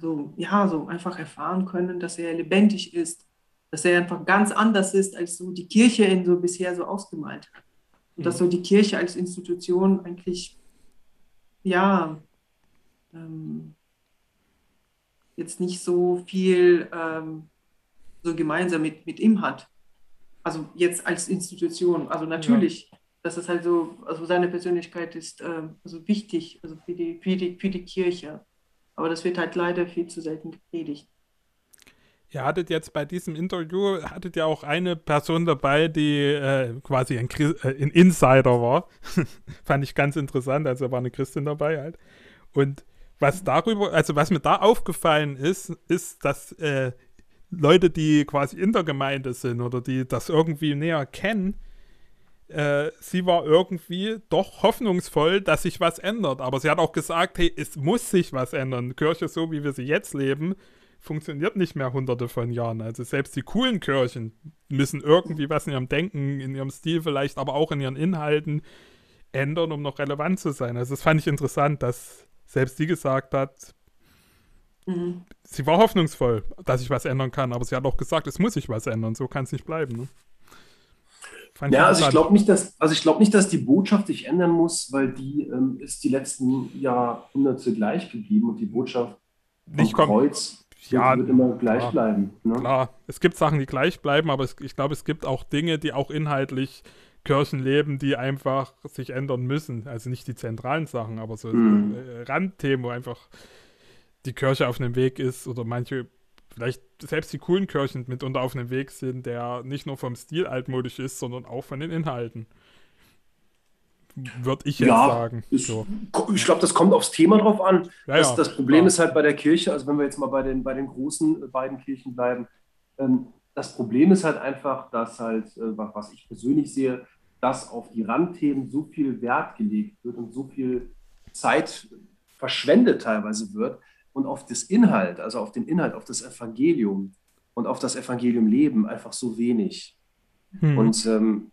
so, ja, so einfach erfahren können, dass er lebendig ist, dass er einfach ganz anders ist, als so die Kirche ihn so bisher so ausgemalt hat. Und dass so die Kirche als Institution eigentlich, ja, ähm, jetzt nicht so viel ähm, so gemeinsam mit, mit ihm hat. Also jetzt als Institution. Also natürlich, dass es halt so, also seine Persönlichkeit ist ähm, also wichtig, also für die, für, die, für die Kirche. Aber das wird halt leider viel zu selten gepredigt. Ihr hattet jetzt bei diesem Interview, hattet ja auch eine Person dabei, die äh, quasi ein, äh, ein Insider war. Fand ich ganz interessant, also war eine Christin dabei halt. Und was darüber, also was mir da aufgefallen ist, ist, dass äh, Leute, die quasi in der Gemeinde sind oder die das irgendwie näher kennen, äh, sie war irgendwie doch hoffnungsvoll, dass sich was ändert. Aber sie hat auch gesagt, hey, es muss sich was ändern. Kirche, so wie wir sie jetzt leben, funktioniert nicht mehr hunderte von Jahren. Also selbst die coolen Kirchen müssen irgendwie was in ihrem Denken, in ihrem Stil vielleicht, aber auch in ihren Inhalten ändern, um noch relevant zu sein. Also das fand ich interessant, dass selbst sie gesagt hat, Mhm. sie war hoffnungsvoll, dass sich was ändern kann, aber sie hat auch gesagt, es muss sich was ändern, so kann es nicht bleiben. Ne? Ja, also ich glaube nicht, dass, also ich glaube nicht, dass die Botschaft sich ändern muss, weil die ähm, ist die letzten Jahrhunderte gleich geblieben und die Botschaft vom Nicht kom- Kreuz Ja, wird immer gleich klar. bleiben. Ne? Klar, es gibt Sachen, die gleich bleiben, aber es, ich glaube, es gibt auch Dinge, die auch inhaltlich Kirchen leben, die einfach sich ändern müssen. Also nicht die zentralen Sachen, aber so, Mhm. Randthemen, wo einfach die Kirche auf einem Weg ist oder manche, vielleicht selbst die coolen Kirchen mitunter auf einem Weg sind, der nicht nur vom Stil altmodisch ist, sondern auch von den Inhalten. Würde ich jetzt Ja, sagen. ist- So. Ich glaube, das kommt aufs Thema drauf an. Ja, das, ja, das Problem ist halt bei der Kirche, also wenn wir jetzt mal bei den, bei den großen äh, beiden Kirchen bleiben, ähm, das Problem ist halt einfach, dass halt, äh, wa- was ich persönlich sehe, dass auf die Randthemen so viel Wert gelegt wird und so viel Zeit verschwendet teilweise wird und auf das Inhalt, also auf den Inhalt, auf das Evangelium und auf das Evangelium leben einfach so wenig. Hm. Und ähm,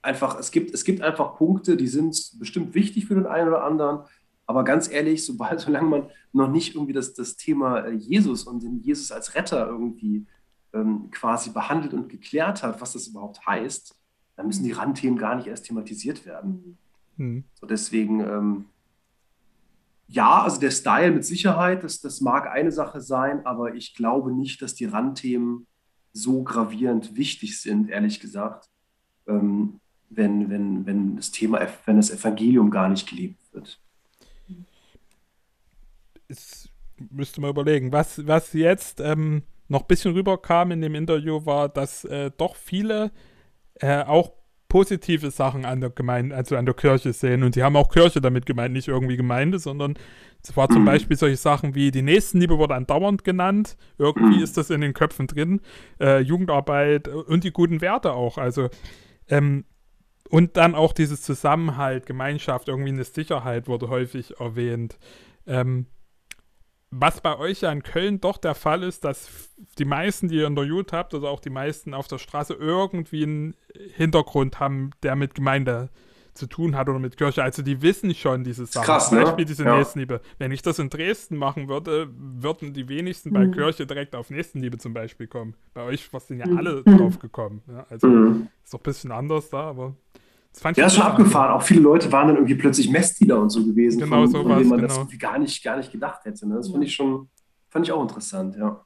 einfach, es gibt, es gibt einfach Punkte, die sind bestimmt wichtig für den einen oder anderen, aber ganz ehrlich, sobald, solange man noch nicht irgendwie das, das Thema äh, Jesus und den Jesus als Retter irgendwie ähm, quasi behandelt und geklärt hat, was das überhaupt heißt, dann müssen die Randthemen gar nicht erst thematisiert werden. Hm. So deswegen, ähm, ja, also der Style mit Sicherheit, das, das mag eine Sache sein, aber ich glaube nicht, dass die Randthemen so gravierend wichtig sind, ehrlich gesagt, ähm, wenn, wenn, wenn das Thema, wenn das Evangelium gar nicht gelebt wird. es müsste man überlegen. Was, was jetzt ähm, noch ein bisschen rüberkam in dem Interview, war, dass äh, doch viele äh, auch positive Sachen an der Gemeinde, also an der Kirche sehen. Und sie haben auch Kirche damit gemeint, nicht irgendwie Gemeinde, sondern es war zum Mhm. Beispiel solche Sachen wie die Nächstenliebe wurde andauernd genannt. Irgendwie Mhm. ist das in den Köpfen drin. Äh, Jugendarbeit und die guten Werte auch. Also ähm, und dann auch dieses Zusammenhalt, Gemeinschaft, irgendwie eine Sicherheit wurde häufig erwähnt. Ähm, was bei euch ja in Köln doch der Fall ist, dass die meisten, die ihr interviewt habt, also auch die meisten auf der Straße irgendwie einen Hintergrund haben, der mit Gemeinde zu tun hat oder mit Kirche. Also die wissen schon diese Sachen. Krass, Zum ne? Beispiel diese Ja. Nächstenliebe. Wenn ich das in Dresden machen würde, würden die wenigsten bei Mhm. Kirche direkt auf Nächstenliebe zum Beispiel kommen. Bei euch sind ja Mhm. alle Mhm. drauf gekommen. Ja, also Mhm. ist doch ein bisschen anders da, aber das fand Ja, ich ist schon abgefahren. Auch viele Leute waren dann irgendwie plötzlich Messdealer und so gewesen, Genau von, so von denen man das genau. irgendwie gar nicht, gar nicht gedacht hätte. Ne? Das fand ich schon, fand ich auch interessant, ja.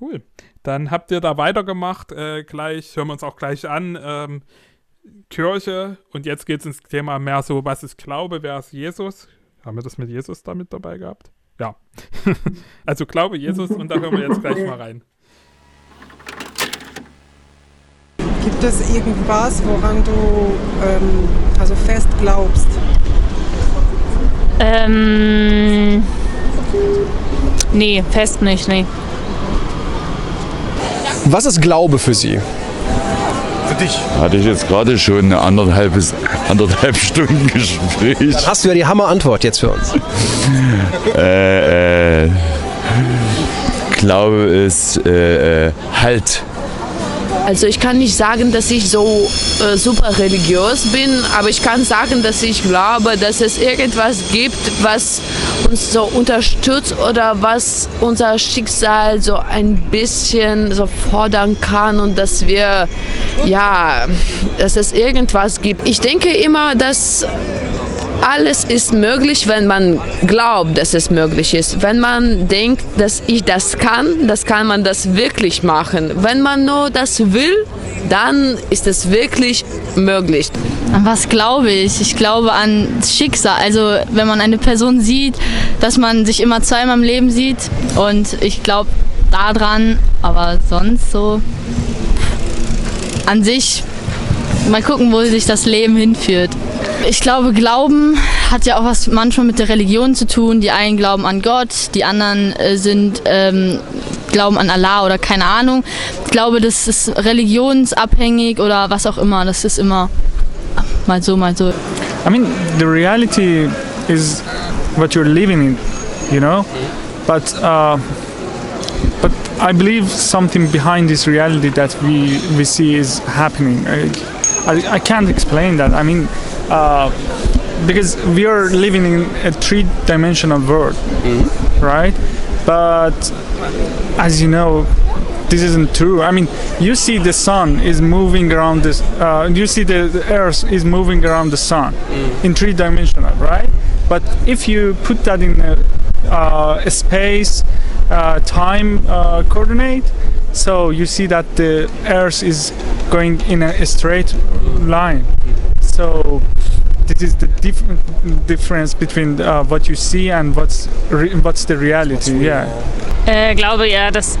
Cool. Dann habt ihr da weitergemacht. Äh, gleich hören wir uns auch gleich an. Ähm, Kirche. Und jetzt geht es ins Thema mehr so, was ist Glaube, wer ist Jesus? Haben wir das mit Jesus da mit dabei gehabt? Ja. also Glaube, Jesus. Und da hören wir jetzt gleich mal rein. Gibt es irgendwas, woran du ähm, also fest glaubst? Ähm. Nee, fest nicht, nee. Was ist Glaube für Sie? Für dich? Hatte ich jetzt gerade schon ein anderthalbes, anderthalb Stunden Gespräch. Dann hast du ja die Hammerantwort jetzt für uns. äh, äh, Glaube ist äh, äh, Halt. Also ich kann nicht sagen, dass ich so äh, super religiös bin, aber ich kann sagen, dass ich glaube, dass es irgendwas gibt, was uns so unterstützt oder was unser Schicksal so ein bisschen so fordern kann und dass wir, ja, dass es irgendwas gibt. Ich denke immer, dass alles ist möglich, wenn man glaubt, dass es möglich ist. Wenn man denkt, dass ich das kann, das kann man das wirklich machen. Wenn man nur das will, dann ist es wirklich möglich. An was glaube ich? Ich glaube an das Schicksal. Also wenn man eine Person sieht, dass man sich immer zweimal im Leben sieht. Und ich glaube daran, aber sonst so an sich mal gucken, wo sich das Leben hinführt. Ich glaube, Glauben hat ja auch was manchmal mit der Religion zu tun. Die einen glauben an Gott, die anderen äh, sind ähm, glauben an Allah oder keine Ahnung. Ich glaube, das ist religionsabhängig oder was auch immer. Das ist immer mal so, mal so. I mean, the reality is what you're living in, you know. But uh, but I believe something behind this reality that we we see is happening. I I, I can't explain that. I mean, uh, because we are living in a three-dimensional world, right? But as you know, this isn't true. I mean, you see the sun is moving around this. Uh, you see the, the Earth is moving around the sun in three dimensional, right? But if you put that in a, uh, a space, uh, time uh, coordinate, so you see that the Earth is going in a, straight line. So this is the dif- difference between uh, what you see and what's re- what's the reality. Yeah. Äh, glaube ja, das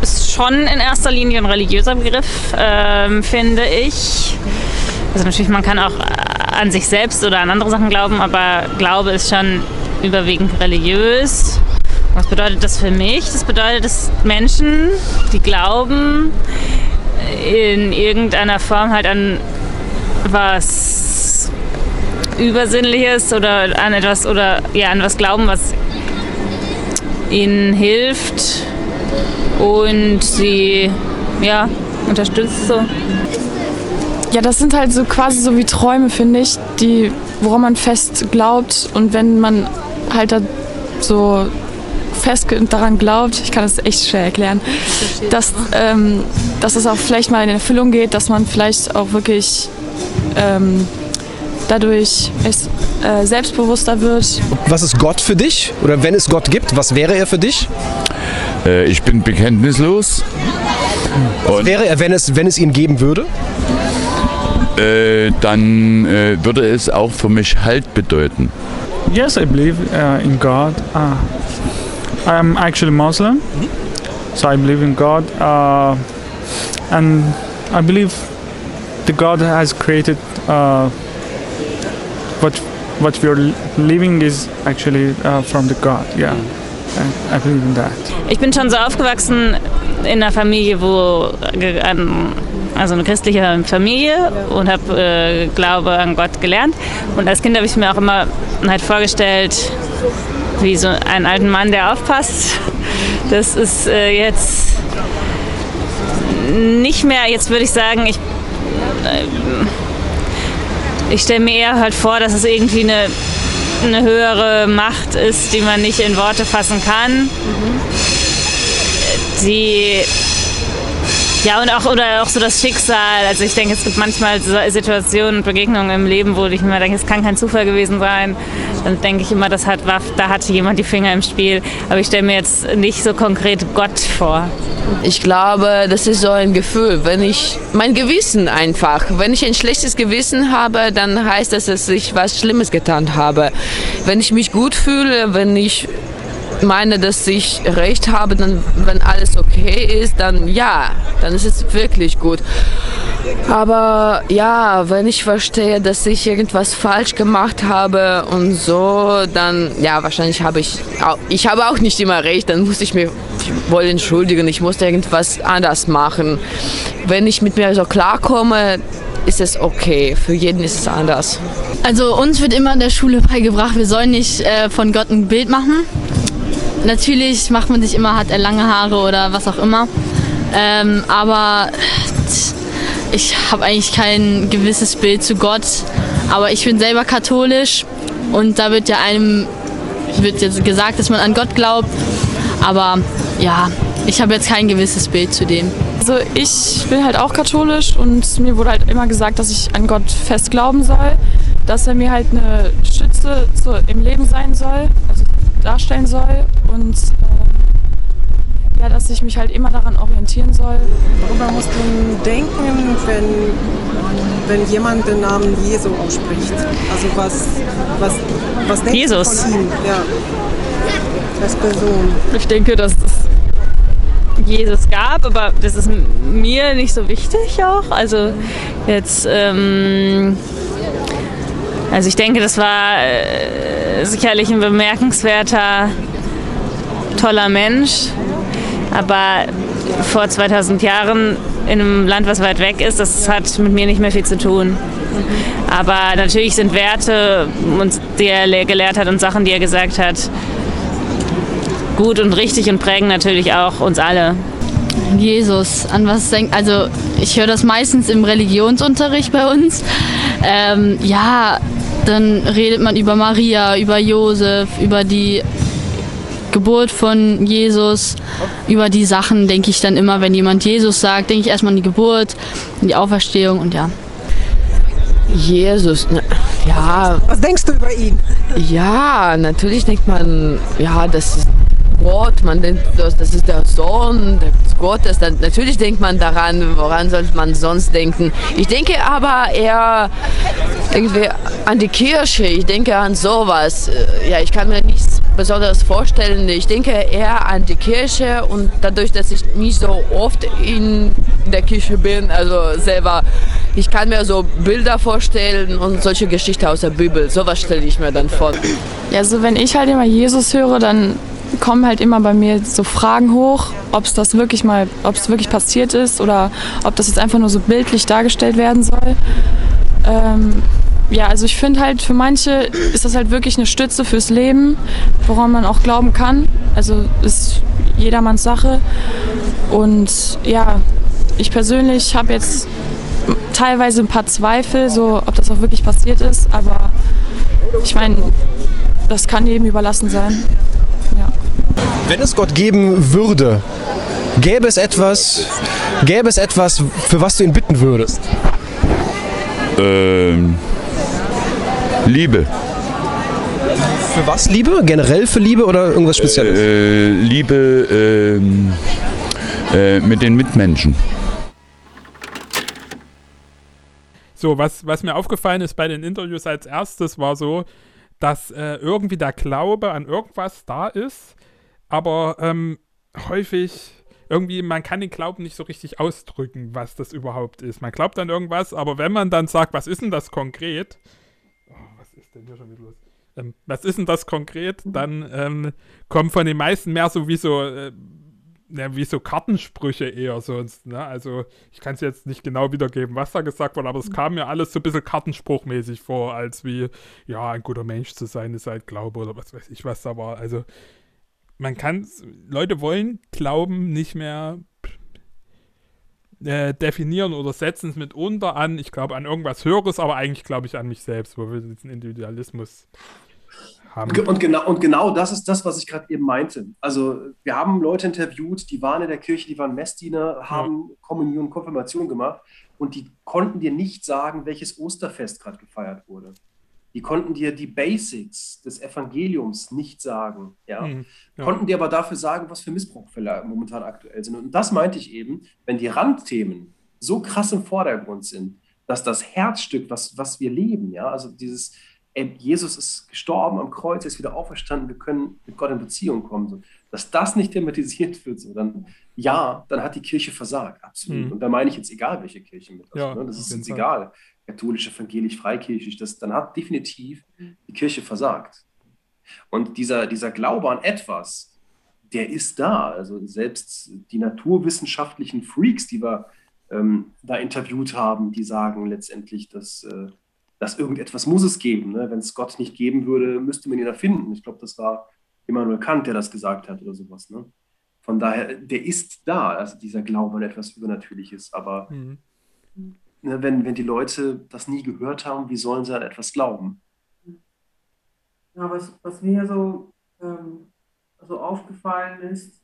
ist schon in erster Linie ein religiöser Begriff, ähm, finde ich. Also natürlich, man kann auch an sich selbst oder an andere Sachen glauben, aber Glaube ist schon überwiegend religiös. Was bedeutet das für mich? Das bedeutet, dass Menschen, die glauben, in irgendeiner Form halt an was Übersinnliches oder an etwas oder ja an was glauben, was ihnen hilft und sie ja unterstützt so. Ja, das sind halt so quasi so wie Träume, finde ich, die, woran man fest glaubt. Und wenn man halt da so fest daran glaubt, ich kann das echt schwer erklären, dass, ähm, dass es auch vielleicht mal in Erfüllung geht, dass man vielleicht auch wirklich ähm, dadurch es, äh, selbstbewusster wird. Was ist Gott für dich? Oder wenn es Gott gibt, was wäre er für dich? Äh, ich bin bekenntnislos. Was wäre er, wenn es, wenn es ihn geben würde? Äh, dann äh, würde es auch für mich Halt bedeuten. Yes, I believe uh, in God. Uh, I'm actually Muslim, so I believe in God, uh, and I believe the God has created uh, what what we are living is actually uh, from the God. Yeah, I, I believe in that. Ich bin schon so aufgewachsen in einer Familie, wo also eine christliche Familie und habe äh, Glaube an Gott gelernt. Und als Kind habe ich mir auch immer halt vorgestellt, wie so einen alten Mann, der aufpasst. Das ist äh, jetzt nicht mehr, jetzt würde ich sagen, ich ich stelle mir eher halt vor, dass es irgendwie eine, eine höhere Macht ist, die man nicht in Worte fassen kann. Die ja, und auch, oder auch so das Schicksal. Also ich denke, es gibt manchmal Situationen und Begegnungen im Leben, wo ich mir denke, es kann kein Zufall gewesen sein. Dann denke ich immer, das hat, da hatte jemand die Finger im Spiel. Aber ich stelle mir jetzt nicht so konkret Gott vor. Ich glaube, das ist so ein Gefühl, wenn ich mein Gewissen einfach, wenn ich ein schlechtes Gewissen habe, dann heißt das, dass ich was Schlimmes getan habe. Wenn ich mich gut fühle, wenn ich meine, dass ich recht habe, dann, wenn alles okay ist, dann ja, dann ist es wirklich gut. Aber ja, wenn ich verstehe, dass ich irgendwas falsch gemacht habe und so, dann ja, wahrscheinlich habe ich, ich habe auch nicht immer recht, dann muss ich mir wohl entschuldigen, ich musste irgendwas anders machen. Wenn ich mit mir so klarkomme, ist es okay. Für jeden ist es anders. Also uns wird immer in der Schule beigebracht, wir sollen nicht äh, von Gott ein Bild machen. Natürlich macht man sich immer, hat er lange Haare oder was auch immer. Ähm, aber ich habe eigentlich kein gewisses Bild zu Gott. Aber ich bin selber katholisch und da wird ja einem wird jetzt gesagt, dass man an Gott glaubt. Aber ja, ich habe jetzt kein gewisses Bild zu dem. Also ich bin halt auch katholisch und mir wurde halt immer gesagt, dass ich an Gott fest glauben soll, dass er mir halt eine Stütze zu, im Leben sein soll, also darstellen soll und äh, ja, dass ich mich halt immer daran orientieren soll. Worüber muss man denken, wenn, wenn jemand den Namen Jesu ausspricht? Also was, was, was denkt Jesus. von ihm? Ja. Als Person. Ich denke, dass es Jesus gab, aber das ist mir nicht so wichtig auch. Also jetzt, ähm, also ich denke, das war äh, sicherlich ein bemerkenswerter, toller Mensch, aber vor 2000 Jahren in einem Land, was weit weg ist, das hat mit mir nicht mehr viel zu tun. Aber natürlich sind Werte, die er gelehrt hat und Sachen, die er gesagt hat, gut und richtig und prägen natürlich auch uns alle. Jesus, an was denkt, also ich höre das meistens im Religionsunterricht bei uns. Ähm, ja, dann redet man über Maria, über Josef, über die Geburt von Jesus, über die Sachen denke ich dann immer, wenn jemand Jesus sagt, denke ich erstmal an die Geburt, an die Auferstehung und ja. Jesus, ne, ja. Was denkst du über ihn? Ja, natürlich denkt man, ja, das ist Gott, man denkt, das, das ist der Sohn des Gottes. Dann, natürlich denkt man daran, woran sollte man sonst denken. Ich denke aber eher irgendwie an die Kirche, ich denke an sowas. Ja, ich kann mir nichts Besonderes vorstellen. Ich denke eher an die Kirche und dadurch, dass ich nicht so oft in der Kirche bin, also selber, ich kann mir so Bilder vorstellen und solche Geschichten aus der Bibel. Sowas stelle ich mir dann vor. Ja, so wenn ich halt immer Jesus höre, dann kommen halt immer bei mir so Fragen hoch, ob es das wirklich mal, ob es wirklich passiert ist oder ob das jetzt einfach nur so bildlich dargestellt werden soll. Ähm, ja, also ich finde halt, für manche ist das halt wirklich eine Stütze fürs Leben, woran man auch glauben kann. Also ist jedermanns Sache. Und ja, ich persönlich habe jetzt teilweise ein paar Zweifel, so ob das auch wirklich passiert ist, aber ich meine, das kann jedem überlassen sein. Ja. Wenn es Gott geben würde, gäbe es etwas, gäbe es etwas, für was du ihn bitten würdest? Ähm, Liebe. Für was Liebe? Generell für Liebe oder irgendwas Spezielles? Äh, Liebe ähm, äh, mit den Mitmenschen. So, was, was mir aufgefallen ist bei den Interviews als erstes war so, dass äh, irgendwie der Glaube an irgendwas da ist, aber ähm, häufig irgendwie, man kann den Glauben nicht so richtig ausdrücken, was das überhaupt ist. Man glaubt an irgendwas, aber wenn man dann sagt, was ist denn das konkret? Oh, was ist denn hier schon wieder los? Ähm, was ist denn das konkret? Dann ähm, kommen von den meisten mehr so wie so, äh, ja, wie so Kartensprüche eher sonst. Ne? Also ich kann es jetzt nicht genau wiedergeben, was da gesagt wurde, aber es kam mir alles so ein bisschen kartenspruchmäßig vor, als wie, ja, ein guter Mensch zu sein ist halt Glaube oder was weiß ich, was da war. Also man kann, Leute wollen Glauben nicht mehr äh, definieren oder setzen es mitunter an, ich glaube an irgendwas Höheres, aber eigentlich glaube ich an mich selbst, wo wir diesen Individualismus haben. Und genau, und genau das ist das, was ich gerade eben meinte. Also wir haben Leute interviewt, die waren in der Kirche, die waren Messdiener, haben Kommunion, Konfirmation gemacht und die konnten dir nicht sagen, welches Osterfest gerade gefeiert wurde. Die konnten dir die Basics des Evangeliums nicht sagen. Ja? Mhm, ja. Konnten dir aber dafür sagen, was für Missbrauchfälle momentan aktuell sind. Und das meinte ich eben, wenn die Randthemen so krass im Vordergrund sind, dass das Herzstück, was, was wir leben, ja, also dieses, ey, Jesus ist gestorben am Kreuz, er ist wieder auferstanden, wir können mit Gott in Beziehung kommen, so, dass das nicht thematisiert wird, so, dann ja, dann hat die Kirche versagt, absolut. Mhm. Und da meine ich jetzt egal, welche Kirche mit. Also, Ja, ne, das ist jetzt Fall. egal, katholisch, evangelisch, freikirchlich, das, dann hat definitiv die Kirche versagt. Und dieser, dieser Glaube an etwas, der ist da. Also selbst die naturwissenschaftlichen Freaks, die wir ähm, da interviewt haben, die sagen letztendlich, dass, äh, dass irgendetwas muss es geben. Ne? Wenn es Gott nicht geben würde, müsste man ihn erfinden. Ich glaube, das war Immanuel Kant, der das gesagt hat oder sowas. Ne? Von daher, der ist da, also dieser Glaube an etwas Übernatürliches. Aber Mhm. Ne, wenn, wenn die Leute das nie gehört haben, wie sollen sie an etwas glauben? Ja, was, was mir so ähm, also aufgefallen ist,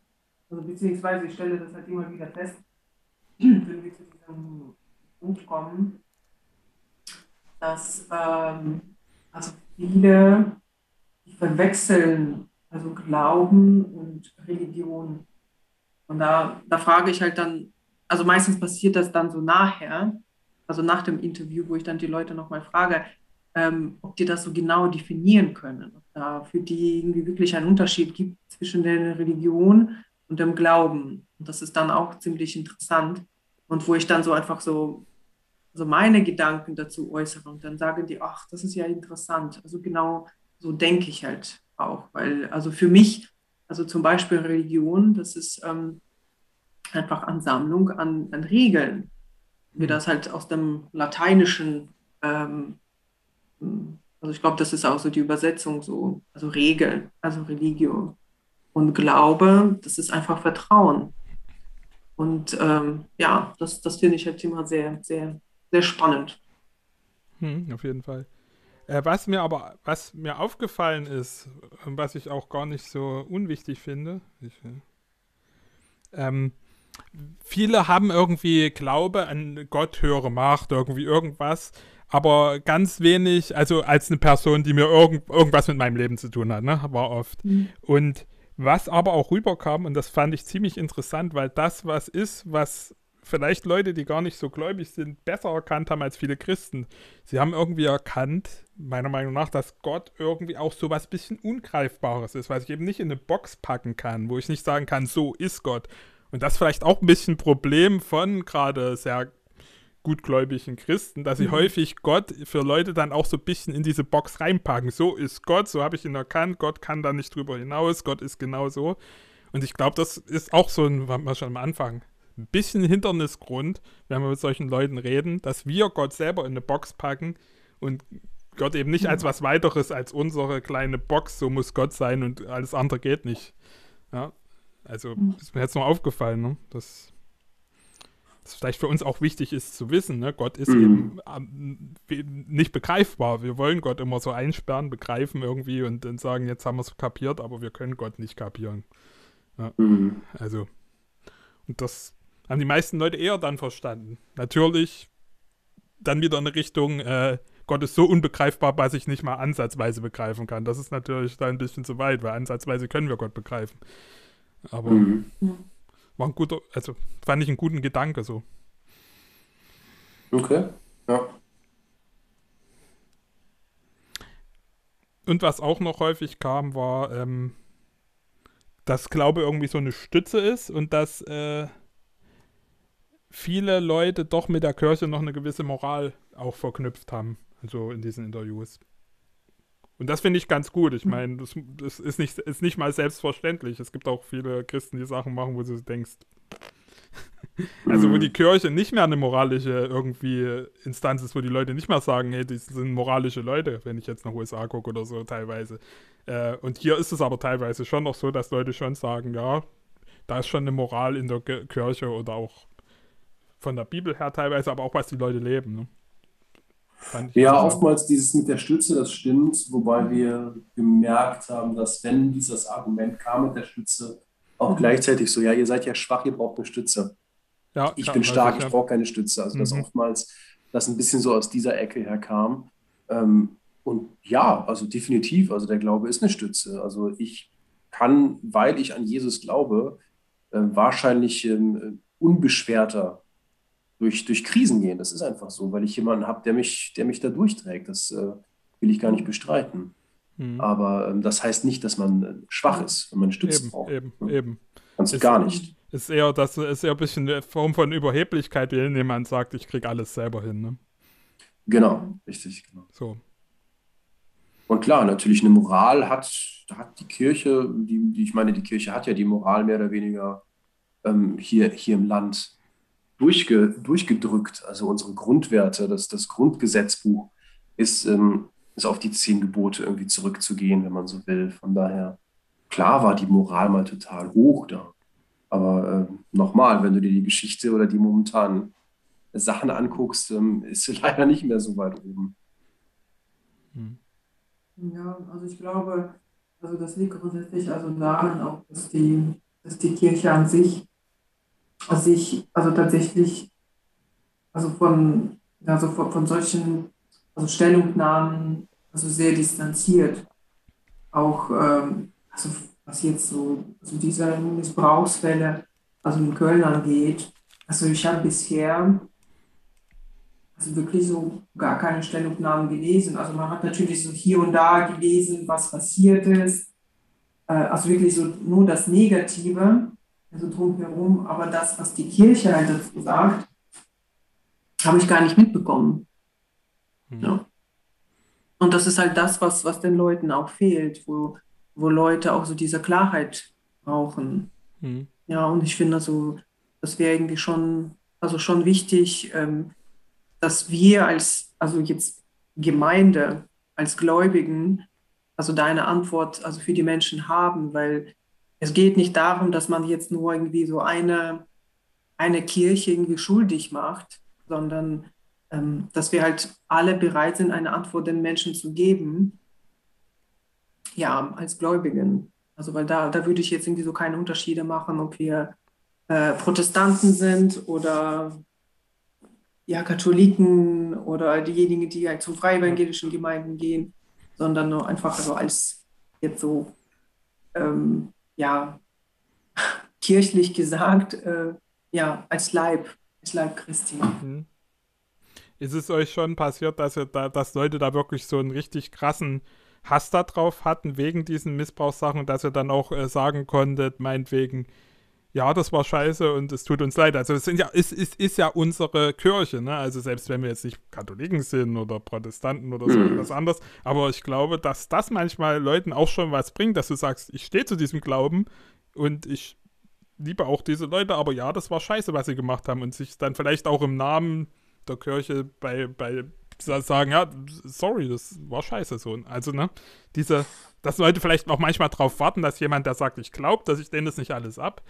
also beziehungsweise ich stelle das halt immer wieder fest, wenn wir zu diesem Punkt kommen, dass ähm, also viele verwechseln also Glauben und Religion. Und da, da frage ich halt dann, also meistens passiert das dann so nachher, also nach dem Interview, wo ich dann die Leute nochmal frage, ähm, ob die das so genau definieren können, ob da für die irgendwie wirklich einen Unterschied gibt zwischen der Religion und dem Glauben. Und das ist dann auch ziemlich interessant. Und wo ich dann so einfach so, so meine Gedanken dazu äußere und dann sagen die, ach, das ist ja interessant. Also genau so denke ich halt auch, weil also für mich, also zum Beispiel Religion, das ist ähm, einfach Ansammlung an, an Regeln, wie das halt aus dem Lateinischen ähm, also ich glaube, das ist auch so die Übersetzung so, also Regeln, also Religion. Und Glaube, das ist einfach Vertrauen. Und ähm, ja, das, das finde ich halt immer sehr, sehr, sehr spannend. Hm, auf jeden Fall. Äh, was mir aber, was mir aufgefallen ist, und was ich auch gar nicht so unwichtig finde, ich, äh, ähm, viele haben irgendwie Glaube an Gott, höhere Macht, irgendwie irgendwas, aber ganz wenig, also als eine Person, die mir irgend, irgendwas mit meinem Leben zu tun hat, ne, war oft. Mhm. Und was aber auch rüberkam, und das fand ich ziemlich interessant, weil das was ist, was vielleicht Leute, die gar nicht so gläubig sind, besser erkannt haben als viele Christen. Sie haben irgendwie erkannt, meiner Meinung nach, dass Gott irgendwie auch so was bisschen Ungreifbares ist, was ich eben nicht in eine Box packen kann, wo ich nicht sagen kann, so ist Gott. Und das ist vielleicht auch ein bisschen ein Problem von gerade sehr gutgläubigen Christen, dass sie Mhm. häufig Gott für Leute dann auch so ein bisschen in diese Box reinpacken. So ist Gott, so habe ich ihn erkannt, Gott kann da nicht drüber hinaus, Gott ist genau so. Und ich glaube, das ist auch so ein, was wir schon am Anfang, ein bisschen Hindernisgrund, wenn wir mit solchen Leuten reden, dass wir Gott selber in eine Box packen und Gott eben nicht als was weiteres als unsere kleine Box, so muss Gott sein und alles andere geht nicht. Ja, also ist mir jetzt noch aufgefallen, ne? dass das vielleicht für uns auch wichtig ist zu wissen, ne? Gott ist Mhm. eben ähm, nicht begreifbar. Wir wollen Gott immer so einsperren, begreifen irgendwie und dann sagen, jetzt haben wir es kapiert, aber wir können Gott nicht kapieren. Ja. Mhm. Also, und das haben die meisten Leute eher dann verstanden. Natürlich dann wieder in Richtung, äh, Gott ist so unbegreifbar, dass ich nicht mal ansatzweise begreifen kann. Das ist natürlich da ein bisschen zu weit, weil ansatzweise können wir Gott begreifen. Aber Mhm. war ein guter, also fand ich einen guten Gedanke so. Okay, ja. Und was auch noch häufig kam, war, ähm, dass Glaube irgendwie so eine Stütze ist und dass äh, viele Leute doch mit der Kirche noch eine gewisse Moral auch verknüpft haben, also in diesen Interviews. Und das finde ich ganz gut. Ich meine, das, das ist, nicht, ist nicht mal selbstverständlich. Es gibt auch viele Christen, die Sachen machen, wo du denkst, also wo die Kirche nicht mehr eine moralische irgendwie Instanz ist, wo die Leute nicht mehr sagen, hey, die sind moralische Leute, wenn ich jetzt nach USA gucke oder so teilweise. Äh, und hier ist es aber teilweise schon noch so, dass Leute schon sagen, ja, da ist schon eine Moral in der Kirche oder auch von der Bibel her teilweise, aber auch was die Leute leben. Ne? Ja, oftmals dieses mit der Stütze, das stimmt, wobei wir gemerkt haben, dass wenn dieses Argument kam mit der Stütze, auch Mhm. gleichzeitig so, ja, ihr seid ja schwach, ihr braucht eine Stütze. Ja, ich bin stark, ich, ich brauche keine Stütze. Also dass Mhm. oftmals das ein bisschen so aus dieser Ecke herkam. Ähm, und ja, also definitiv, also der Glaube ist eine Stütze. Also ich kann, weil ich an Jesus glaube, äh, wahrscheinlich ähm, unbeschwerter durch, durch Krisen gehen. Das ist einfach so, weil ich jemanden habe, der mich, der mich da durchträgt. Das äh, will ich gar nicht bestreiten. Mhm. Aber ähm, das heißt nicht, dass man äh, schwach ist, wenn man Stütze Eben, braucht. eben, eben. Ganz Ist- gar nicht. Ist eher, das ist eher ein bisschen eine Form von Überheblichkeit, wenn jemand sagt, ich krieg alles selber hin. Ne? Genau, richtig. Genau. So. Und klar, natürlich eine Moral hat, hat die Kirche, die, die, ich meine, die Kirche hat ja die Moral mehr oder weniger ähm, hier, hier im Land durchge, durchgedrückt. Also unsere Grundwerte, das, das Grundgesetzbuch ist, ähm, ist auf die zehn Gebote irgendwie zurückzugehen, wenn man so will. Von daher, klar war die Moral mal total hoch da. Aber ähm, nochmal, wenn du dir die Geschichte oder die momentanen Sachen anguckst, ähm, ist sie leider nicht mehr so weit oben. Ja, also ich glaube, also das liegt grundsätzlich also daran auch, dass die, dass die Kirche an sich, sich also tatsächlich also von, also von, von solchen also Stellungnahmen also sehr distanziert. Auch ähm, also was jetzt so also diese Missbrauchsfälle also in Köln angeht. Also ich habe bisher also wirklich so gar keine Stellungnahmen gelesen. Also man hat natürlich so hier und da gelesen, was passiert ist. Äh, Also wirklich so nur das Negative, also drumherum, aber das, was die Kirche halt dazu sagt, habe ich gar nicht mitbekommen. Ja. Und das ist halt das, was, was den Leuten auch fehlt, wo, wo Leute auch so diese Klarheit brauchen. Mhm. Ja, und ich finde also, das wäre irgendwie schon, also schon wichtig, ähm, dass wir als, also jetzt Gemeinde, als Gläubigen, also da eine Antwort also für die Menschen haben, weil es geht nicht darum, dass man jetzt nur irgendwie so eine, eine Kirche irgendwie schuldig macht, sondern ähm, dass wir halt alle bereit sind, eine Antwort den Menschen zu geben, ja, als Gläubigen. Also weil da, da würde ich jetzt irgendwie so keine Unterschiede machen, ob wir äh, Protestanten sind oder ja, Katholiken oder diejenigen, die halt zu freievangelischen Gemeinden gehen, sondern nur einfach also als jetzt so, ähm, ja, kirchlich gesagt, äh, ja, als Leib, als Leib Christi. Mhm. Ist es euch schon passiert, dass, ihr da, dass Leute da wirklich so einen richtig krassen Hass da drauf hatten wegen diesen Missbrauchssachen, dass ihr dann auch äh, sagen konntet, meinetwegen, ja, das war scheiße und es tut uns leid. Also es sind ja, es, es ist ja unsere Kirche, ne? Also selbst wenn wir jetzt nicht Katholiken sind oder Protestanten oder so Mhm. was anderes, aber ich glaube, dass das manchmal Leuten auch schon was bringt, dass du sagst, ich stehe zu diesem Glauben und ich liebe auch diese Leute, aber ja, das war scheiße, was sie gemacht haben und sich dann vielleicht auch im Namen der Kirche bei, bei sa- sagen, ja, sorry, das war scheiße so. Also, ne, diese, dass Leute vielleicht auch manchmal drauf warten, dass jemand, der sagt, ich glaube, dass ich denen das nicht alles ab,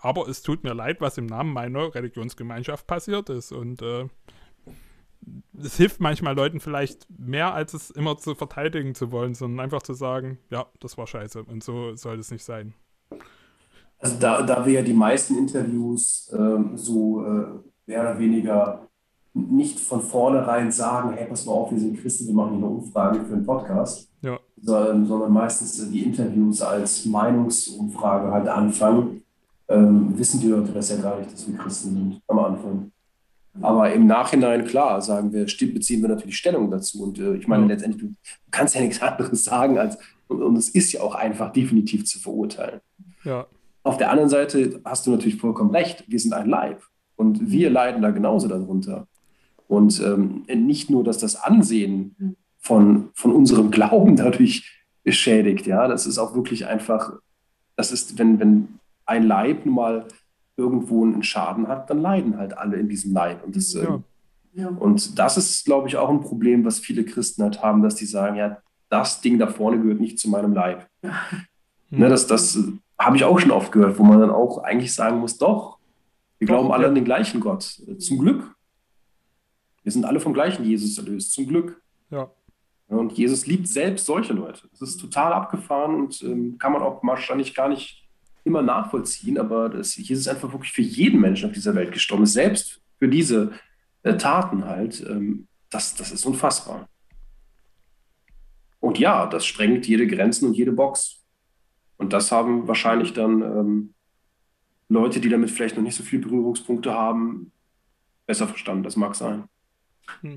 aber es tut mir leid, was im Namen meiner Religionsgemeinschaft passiert ist und äh, es hilft manchmal Leuten vielleicht mehr, als es immer zu verteidigen zu wollen, sondern einfach zu sagen, ja, das war scheiße und so soll es nicht sein. Also da, da wir ja die meisten Interviews ähm, so äh, mehr oder weniger nicht von vornherein sagen, hey, pass mal auf, wir sind Christen, wir machen hier eine Umfrage für einen Podcast, Ja. sondern, sondern meistens die Interviews als Meinungsumfrage halt anfangen, ähm, wissen die Leute das ja gar nicht, dass wir Christen sind am Anfang. Aber im Nachhinein, klar, sagen wir, beziehen wir natürlich Stellung dazu. Und äh, ich meine, letztendlich, du kannst ja nichts anderes sagen, als, und, es ist ja auch einfach definitiv zu verurteilen. Ja. Auf der anderen Seite hast du natürlich vollkommen recht, wir sind ein Leib und wir leiden da genauso darunter. Und ähm, nicht nur, dass das Ansehen von, von unserem Glauben dadurch beschädigt, ja, das ist auch wirklich einfach, das ist, wenn, wenn ein Leib nun mal irgendwo einen Schaden hat, dann leiden halt alle in diesem Leib. Und das, ähm, Ja. und das ist, glaube ich, auch ein Problem, was viele Christen halt haben, dass die sagen, ja, das Ding da vorne gehört nicht zu meinem Leib. Ne, das das äh, habe ich auch schon oft gehört, wo man dann auch eigentlich sagen muss, doch, Wir glauben alle an den gleichen Gott. Zum Glück. Wir sind alle vom gleichen Jesus erlöst. Zum Glück. Ja. Ja, Und Jesus liebt selbst solche Leute. Das ist total abgefahren und ähm, kann man auch wahrscheinlich gar nicht immer nachvollziehen, aber das, Jesus ist einfach wirklich für jeden Menschen auf dieser Welt gestorben, selbst für diese äh, Taten halt. Ähm, das, das ist unfassbar. Und ja, das sprengt jede Grenzen und jede Box. Und das haben wahrscheinlich dann ähm, Leute, die damit vielleicht noch nicht so viele Berührungspunkte haben, besser verstanden. Das mag sein.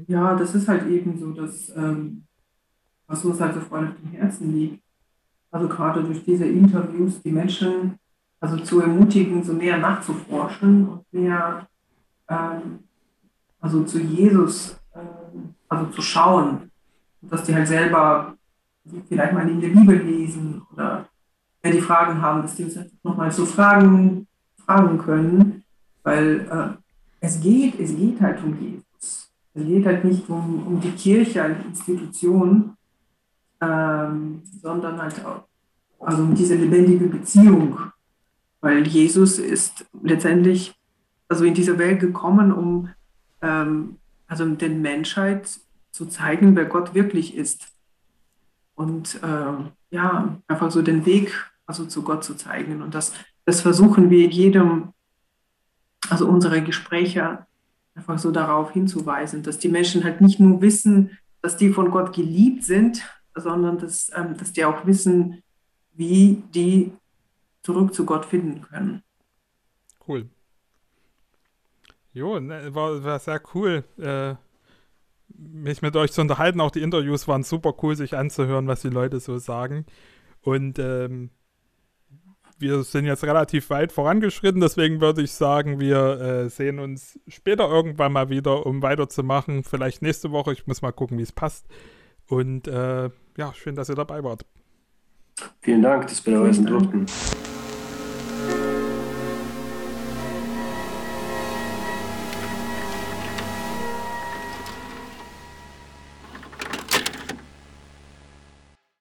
Ja, das ist halt eben so, dass, ähm, was uns halt so voll auf dem Herzen liegt. Also gerade durch diese Interviews die Menschen also zu ermutigen, so mehr nachzuforschen und mehr ähm, also zu Jesus ähm, also zu schauen. Dass die halt selber vielleicht mal in der Bibel lesen oder wenn die Fragen haben, dass die uns nochmal so Fragen fragen können, weil äh, es geht, es geht halt um Jesus. Es geht halt nicht um, um die Kirche als Institution, ähm, sondern halt auch also um diese lebendige Beziehung. Weil Jesus ist letztendlich also in diese Welt gekommen, um ähm, also den Menschheit zu zeigen, wer Gott wirklich ist. Und äh, ja, einfach so den Weg also zu Gott zu zeigen. Und das, das versuchen wir in jedem, also unsere Gespräche einfach so darauf hinzuweisen, dass die Menschen halt nicht nur wissen, dass die von Gott geliebt sind, sondern dass, ähm, dass die auch wissen, wie die zurück zu Gott finden können. Cool. Jo, ne, war, war sehr cool, äh, mich mit euch zu unterhalten. Auch die Interviews waren super cool, sich anzuhören, was die Leute so sagen. Und ähm, wir sind jetzt relativ weit vorangeschritten, deswegen würde ich sagen, wir äh, sehen uns später irgendwann mal wieder, um weiterzumachen. Vielleicht nächste Woche. Ich muss mal gucken, wie es passt. Und äh, ja, schön, dass ihr dabei wart. Vielen Dank, dass wir dabei sein durften.